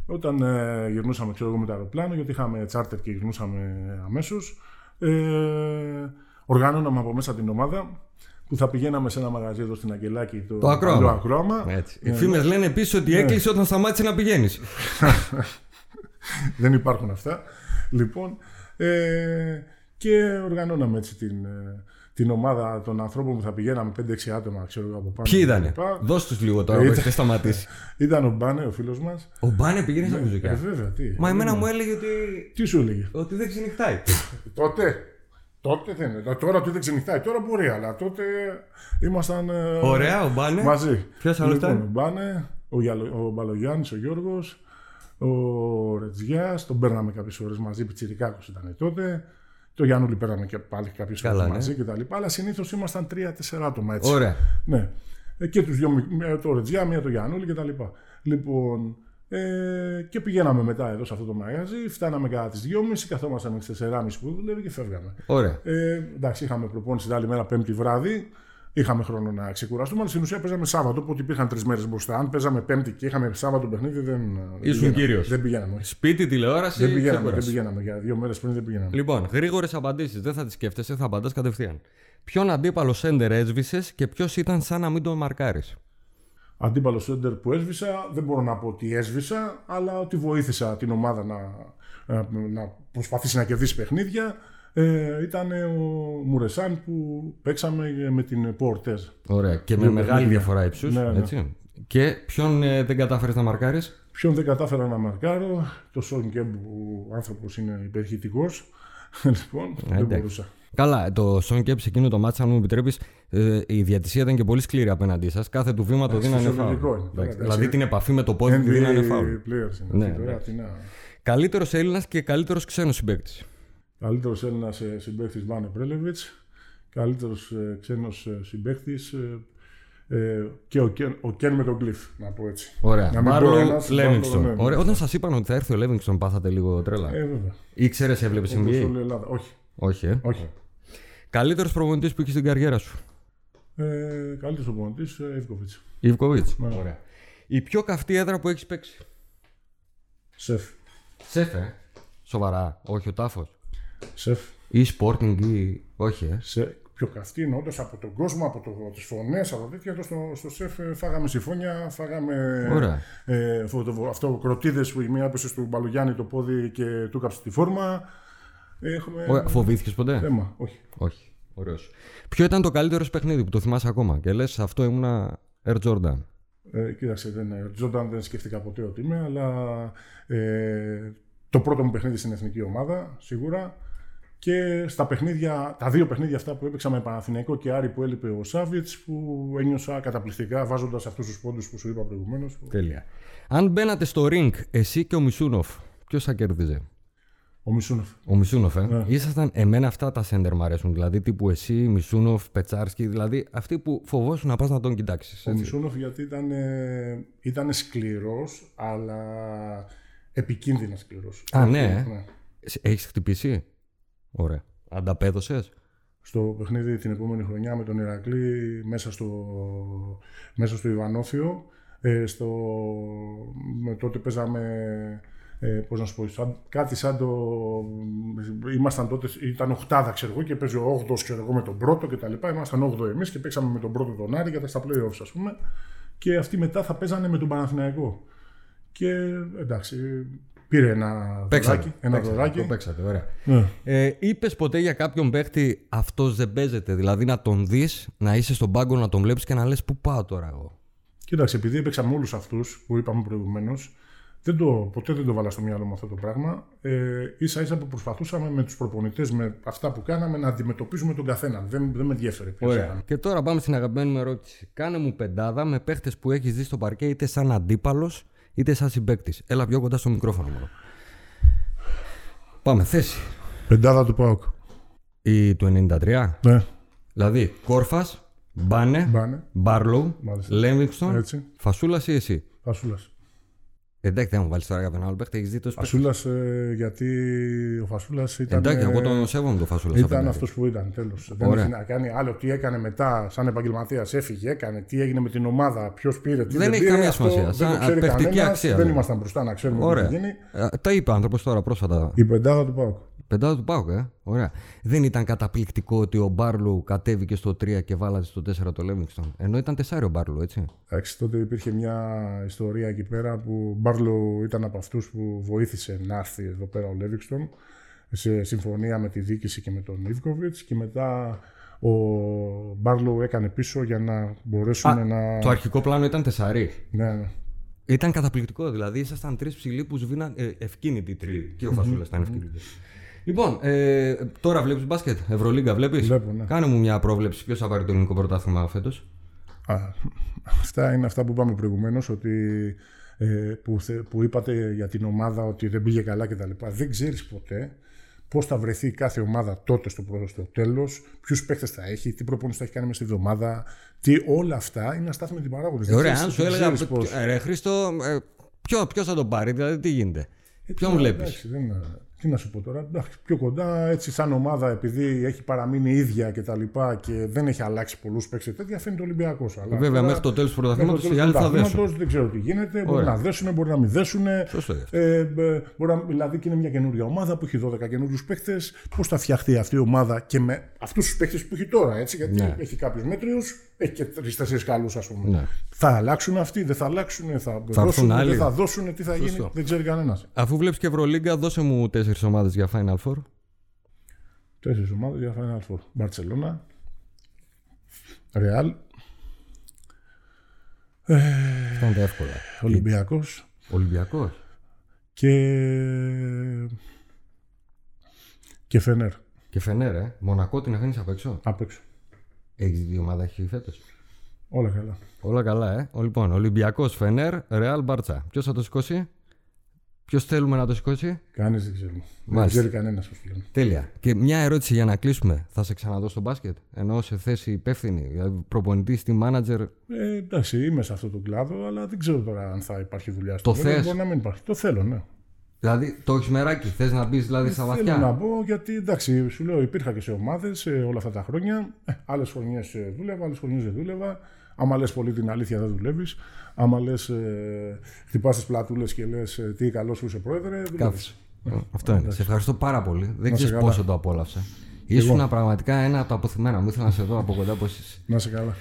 όταν ε, γυρνούσαμε ξέρω εγώ με το αεροπλάνο γιατί είχαμε τσάρτερ και γυρνούσαμε αμέσως ε, οργάνωναμε από μέσα την ομάδα που θα πηγαίναμε σε ένα μαγαζί εδώ στην Αγγελάκη. Το, Το ακρόαμα. Το ακρόαμα. Έτσι. Ναι, Οι φήμες λένε επίση ότι έκλεισε όταν σταμάτησε να πηγαίνεις. Δεν υπάρχουν αυτά. Λοιπόν, ε, και οργανώναμε έτσι την, ε, την ομάδα των ανθρώπων που θα πηγαίναμε 5-6 άτομα, ξέρω εγώ από πάνω. Ποιοι και τα ήτανε; λοιπά. Δώσ' τους λίγο τώρα Ε, που ήταν- έχετε σταματήσει. Ήταν ο Μπάνε, ο φίλος μας. Ο Μπάνε πήγαινε στα Ε, μουζικά. βέβαια, τι. Μα εμένα Ε, μου έλεγε ότι, Τι σου έλεγε; ότι δεν ξενυχτάει. Τότε; Τότε δεν είναι. Τώρα του δεν ξενυχτάει. Τώρα μπορεί, αλλά τότε ήμασταν. ε, Ωραία, ο Μπάνε. Μαζί. Ποιος άλλος λοιπόν, ήταν; Ο Μπάνε, ο, Γιαλο- ο Μπαλογιάννης, ο Γιώργος, ο Ρετζιάς, τον παίρναμε κάποιες ώρες μαζί, πιτσιρικάκος ήταν τότε. Το Γιάννουλη πέραμε και πάλι κάποιες Καλά, ώρες ναι. μαζί κτλ. Αλλά συνήθως ήμασταν τρία-τέσσερα άτομα έτσι. Ωραία. Ναι. Ε, Και τους δυο, μία το Ρετζιά, μία το Γιάννουλη κτλ. Λοιπόν, ε, και πηγαίναμε μετά εδώ σε αυτό το μαγαζί, φτάναμε κατά τις 2.30, καθόμασταν μέχρι τις 4.30 που δουλεύει και φεύγαμε. Ωραία. Ε, εντάξει, είχαμε προπόνηση την άλλη μέρα, Πέμπτη βράδυ. Είχαμε χρόνο να ξεκουραστούμε, αλλά στην ουσία παίζαμε Σάββατο, οπότε υπήρχαν τρεις μέρες μπροστά. Αν παίζαμε Πέμπτη και είχαμε Σάββατο παιχνίδι, δεν. δεν Ήσουν πηγαίναμε. κύριος. Δεν πηγαίναμε. όχι. Σπίτι, τηλεόραση. Δεν πηγαίναμε, δεν ξεκούραση. πηγαίναμε. Για δύο μέρες πριν δεν πηγαίναμε. Λοιπόν, γρήγορες απαντήσεις. Δεν θα τις σκέφτεσαι, θα απαντάς κατευθείαν. Ποιον αντίπαλο σέντερ έσβησες και ποιος ήταν σαν να μην τον μαρκάρεις; Αντίπαλος σέντερ που έσβησα, δεν μπορώ να πω ότι έσβησα, αλλά ότι βοήθησα την ομάδα να, να, να προσπαθήσει να κερδίσει παιχνίδια. Ε, ήταν ο Μουρεσάν που παίξαμε με την Πόρτεζ. Ωραία. Και με Δύο μεγάλη παιχνίδια. διαφορά ύψους. Ναι, ναι. έτσι. Και ποιον ε, δεν κατάφερες να μαρκάρεις; Ποιον δεν κατάφερα να μαρκάρω, το Σον Κεμπ που ο άνθρωπος είναι υπερηχητικό. λοιπόν, δεν εντάξει. μπορούσα. Καλά, το Σον Κεμπ σε εκείνο το ματς, αν μου επιτρέπεις, η διαιτησία ήταν και πολύ σκληρή απέναντί σας. Κάθε του βήμα το Εντάξει, δίνανε φυσιολογικό φάουλ. είναι. Εντάξει, Εντάξει. Δηλαδή την επαφή με το πόδι τη δίνανε φάουλ. NBA players είναι Ναι, αυτοί τώρα, εντάξει. τι να... Καλύτερος Έλληνας και καλύτερος ξένος συμπαίκτης. Καλύτερος Έλληνας συμπαίχτη Βάνε Πρέλεβιτς. Καλύτερος ξένος συμπαίχτη ε, και ο Κεν, ο Κεν με τον Κλειφ, να πω έτσι. Ωραία. Να μην πω Μπάρλο ένας, Λέβινγκστον. Μπάρλο, ναι, Ωραία. ναι. Όταν σας είπαν ότι θα έρθει ο Λέβινγκστον, πάθατε λίγο τρέλα. Ε, βέβαια. Ήξερες, έβλεπες Όπως όλη η NBA. Ελλάδα. Όχι. Όχι, ε. όχι. Καλύτερος προπονητής που είχε στην καριέρα σου. Ε, Καλύτερος οπονητή Εύκοβιτ. Ιβκοβίτς. Ναι. Ωραία. Η πιο καυτή έδρα που έχεις παίξει. Σεφ. Σέφε. Σοβαρά. Όχι ο τάφος. Σεφ. Ή Sporting ή. Όχι, ε. σε πιο καυτή εννοώντας από τον κόσμο, από το, τις φωνές, από τέτοια, εδώ στο, στο σεφ ε, φάγαμε συμφώνια, φάγαμε Ωραία. ε, αυτό, αυτό κροτίδες που η μία έπεσε του Μπαλογιάννη το πόδι και του κάψε τη φόρμα. Έχουμε Ωραία. Φοβήθηκες ποτέ; θέμα, όχι. Όχι. Ωραίος. Ποιο ήταν το καλύτερος σου παιχνίδι που το θυμάσαι ακόμα και λες αυτό ήμουνα Air Jordan. Ε, κοίταξε, δεν, Τζόνταν δεν σκέφτηκα ποτέ ότι είμαι, αλλά ε, το πρώτο μου παιχνίδι στην εθνική ομάδα, σίγουρα. Και στα παιχνίδια, τα δύο παιχνίδια αυτά που έπαιξα με Παναθηναϊκό και Άρη που έλειπε ο Σάβιτς, που ένιωσα καταπληκτικά βάζοντας αυτούς τους πόντους που σου είπα προηγουμένως. που- Τέλεια. Αν μπαίνατε στο ring εσύ και ο Μισούνοφ, ποιος θα κέρδιζε; Ο Μισούνοφ. Ο Μισούνοφ, ε. Ναι. Ήσασταν, εμένα αυτά τα σέντερ μου αρέσουν. Δηλαδή τύπου εσύ, Μισούνοφ, Πετσάρσκι, δηλαδή αυτοί που φοβόσουν να πας να τον κοιτάξεις. Ο Μισούνοφ γιατί ήταν, ε, ήταν σκληρός, αλλά επικίνδυνα σκληρός. Α, ναι. Έχεις χτυπήσει; Ωραία. Ανταπέδωσες; Στο παιχνίδι την επόμενη χρονιά με τον Ηρακλή μέσα στο, μέσα στο Ιβανόφιο. Ε, στο, με, τότε παίζαμε, ε, πώς να σου πω, σαν, κάτι σαν το... Ήμασταν τότε, ήταν οχτάδα ξέρω εγώ και παίζει ο όγδος ξέρω εγώ με τον πρώτο και τα λοιπά. Ήμασταν όγδο εμείς και παίξαμε με τον πρώτο τον Άρη για τα στα playoffs ας πούμε. Και αυτοί μετά θα παίζανε με τον Παναθηναϊκό. Και εντάξει, πήρε ένα Παίξατε. δωράκι. Ένα Παίξατε, δωράκι. το παίξατε, ωραία. Ναι. Ε, Είπες ποτέ για κάποιον παίχτη αυτός δεν παίζεται. Δηλαδή να τον δεις, να είσαι στον πάγκο, να τον βλέπεις και να λες πού πάω τώρα εγώ. Κοίταξε, επειδή έπαιξα με όλους αυτούς που είπαμε προηγουμένως, δεν το, ποτέ δεν το βάλα στο μυαλό μου αυτό το πράγμα. Ε, ίσα ίσα που προσπαθούσαμε με τους προπονητές, με αυτά που κάναμε, να αντιμετωπίζουμε τον καθέναν. Δεν, δεν με ενδιαφέρει. ποιος ήταν. Και τώρα πάμε στην αγαπημένη μου ερώτηση. Κάνε μου πεντάδα με παίχτες που έχεις δει στο παρκέ είτε σαν αντίπαλος είτε σαν συμπαίκτης. Έλα πιο κοντά στο μικρόφωνο μόνο. Πάμε, θέση. Πεντάδα του Πάουκ. Η του 93. Ναι, Δηλαδή, Κόρφας, Μπάνε, μπάνε. Μπάρλοου, Μάλιστα. Λέμβινγκστον, Έτσι. Φασούλας ή εσύ; Φασούλας. Εντάξει, δεν μου βάλεις τώρα κάποιον άλλο παίχτη, έχεις δει τόσο παίχτη. Φασούλας, ε, γιατί ο Φασούλας ήταν. Εντάξει, ε, εγώ τον σέβομαι τον Φασούλα. σαν Ήταν παίκτη. αυτός που ήταν, τέλος. Δεν Ωραία. είχε να κάνει άλλο τι έκανε μετά, σαν επαγγελματίας. Έφυγε, έκανε, τι έγινε με την ομάδα, ποιος πήρε, τι Δεν δεν, έχει πήρε. καμία αυτό σημασία. Δεν Σαν το ξέρει παιχτική κανένας, αξία, Δεν ναι. ήμασταν μπροστά να ξέρουμε τι Ωραία. θα γίνει. Ε, τα είπε άνθρωπος τώρα πρόσφατα. Η πεντάδα του Πάουκ. Πεντάδα του Πάουκ, ε. Ωραία. Δεν ήταν καταπληκτικό ότι ο Μπάρλου κατέβηκε στο 3 και βάλαζε στο 4 το Λέβινγκστον. Ενώ ήταν 4 ο Μπάρλου, έτσι. Εντάξει, τότε υπήρχε μια ιστορία εκεί πέρα που ο Μπάρλο ήταν από αυτούς που βοήθησε να έρθει εδώ πέρα ο Λέβιξτον σε συμφωνία με τη διοίκηση και με τον Ιβκοβιτς και μετά ο Μπάρλο έκανε πίσω για να μπορέσουν Α, να. Το αρχικό πλάνο ήταν 4. Ναι, ναι. Ήταν καταπληκτικό. Δηλαδή ήσασταν τρεις ψηλοί που σβήναν ε, ευκίνητοι τρεις. Και ο Φασούλας ήταν ευκίνητη. Λοιπόν, ε, τώρα βλέπεις μπάσκετ. Ευρωλίγκα βλέπεις; Βλέπω, ναι. Κάνε μου μια πρόβλεψη. Ποιος θα πάρει το ελληνικό πρωτάθλημα φέτος; Α, αυτά είναι αυτά που είπαμε προηγουμένως ότι ε, που, θε- που είπατε για την ομάδα ότι δεν πήγε καλά κτλ. Δεν ξέρεις ποτέ πώς θα βρεθεί κάθε ομάδα τότε στο, πρώτο, στο τέλος, ποιους παίχτες θα έχει, τι προπόνηση θα έχει κάνει μέσα στη εβδομάδα, τι όλα αυτά είναι αστάθμοι την παράγοντες. Ε, Δεν ωραία, ξέρεις- αν σου δεν έλεγα. ξέρεις πώς. ε, Ρε Χρήστο, ε, ποιο, ποιος θα τον πάρει, δηλαδή τι γίνεται; Ε, Ποιον τι να- βλέπει. Εντάξει, δεν είναι- τι να σου πω τώρα. Εντάξει, πιο κοντά, έτσι σαν ομάδα, επειδή έχει παραμείνει ίδια και τα λοιπά και δεν έχει αλλάξει πολλούς παίξει τέτοια, φαίνεται Ολυμπιακός. Βέβαια, μέχρι το τέλος του πρωταθλήματος οι άλλοι θα δέσουν. Δεν ξέρω τι γίνεται. Μπορεί Ωραία. να δέσουν, μπορεί να μην δέσουν. Σωστό γι' αυτό. Ε, ε, μπορεί να, δηλαδή και είναι μια καινούργια ομάδα που έχει 12 καινούριους παίχτε. Πώς θα φτιαχτεί αυτή η ομάδα και με αυτούς τους παίχτε που έχει τώρα, έτσι, γιατί Ναι. έχει κάποιους μέτριους, έχει και τρει-τέσσερι καλούς, ας πούμε. Ναι. Θα αλλάξουν αυτοί, δεν θα αλλάξουν, θα, έρθουν δώσουν, άλλοι. δεν θα δώσουν, τι θα Σωστό. γίνει, δεν ξέρει κανένας. Αφού βλέπεις και Ευρωλίγκα, δώσε μου τέσσερις ομάδες για Final Four. Τέσσερις ομάδες για Final Four. Μπαρσελόνα, Ρεάλ, Αυτά είναι τα εύκολα. Ολυμπιακός Ολυμπιακός. και. και Φενέρ Και Φενέρ, ε. Μονακό την αφήνει απ' έξω. απ' έξω. Έχεις δει ομάδα έχει φέτος; Όλα καλά. Όλα καλά, ε. Ο, Λοιπόν, Ολυμπιακός Φενέρ, Ρεάλ Μπάρτσα. Ποιος θα το σηκώσει, Ποιος θέλουμε να το σηκώσει; Κανείς δεν ξέρει. Δεν Μάλιστα. ξέρει κανένας πώς λένε. Τέλεια. Και μια ερώτηση για να κλείσουμε. Θα σε ξαναδώ στο μπάσκετ, ενώ σε θέση υπεύθυνη, δηλαδή προπονητή, team manager; Ε, εντάξει, είμαι σε αυτό το κλάδο, αλλά δεν ξέρω τώρα αν θα υπάρχει δουλειά στο Το μέλλον. θες; Μπορεί να μην υπάρχει. Το θέλω, ναι. Δηλαδή, το έχεις μεράκι. Θες να μπεις δηλαδή στα Θέλω να βαθιά. πω γιατί εντάξει, σου λέω υπήρχα και σε ομάδες όλα αυτά τα χρόνια. Ε, άλλες χρονιές δούλευα, άλλες χρονιές δεν δούλευα. Άμα λες πολύ την αλήθεια, δεν δουλεύεις. Άμα λες, ε, χτυπάς τις πλατούλες και λες τι καλό που είσαι πρόεδρε. δουλεύεις. Κάθεσαι. Ε, Αυτό είναι. Σε ευχαριστώ πάρα πολύ. Δεν σε ξέρεις καλά. πόσο το απόλαυσα. Ήσουν πραγματικά ένα από τα αποθυμένα μου. Ήθελα να σε δω από κοντά πώ είσαι. Να είσαι καλά.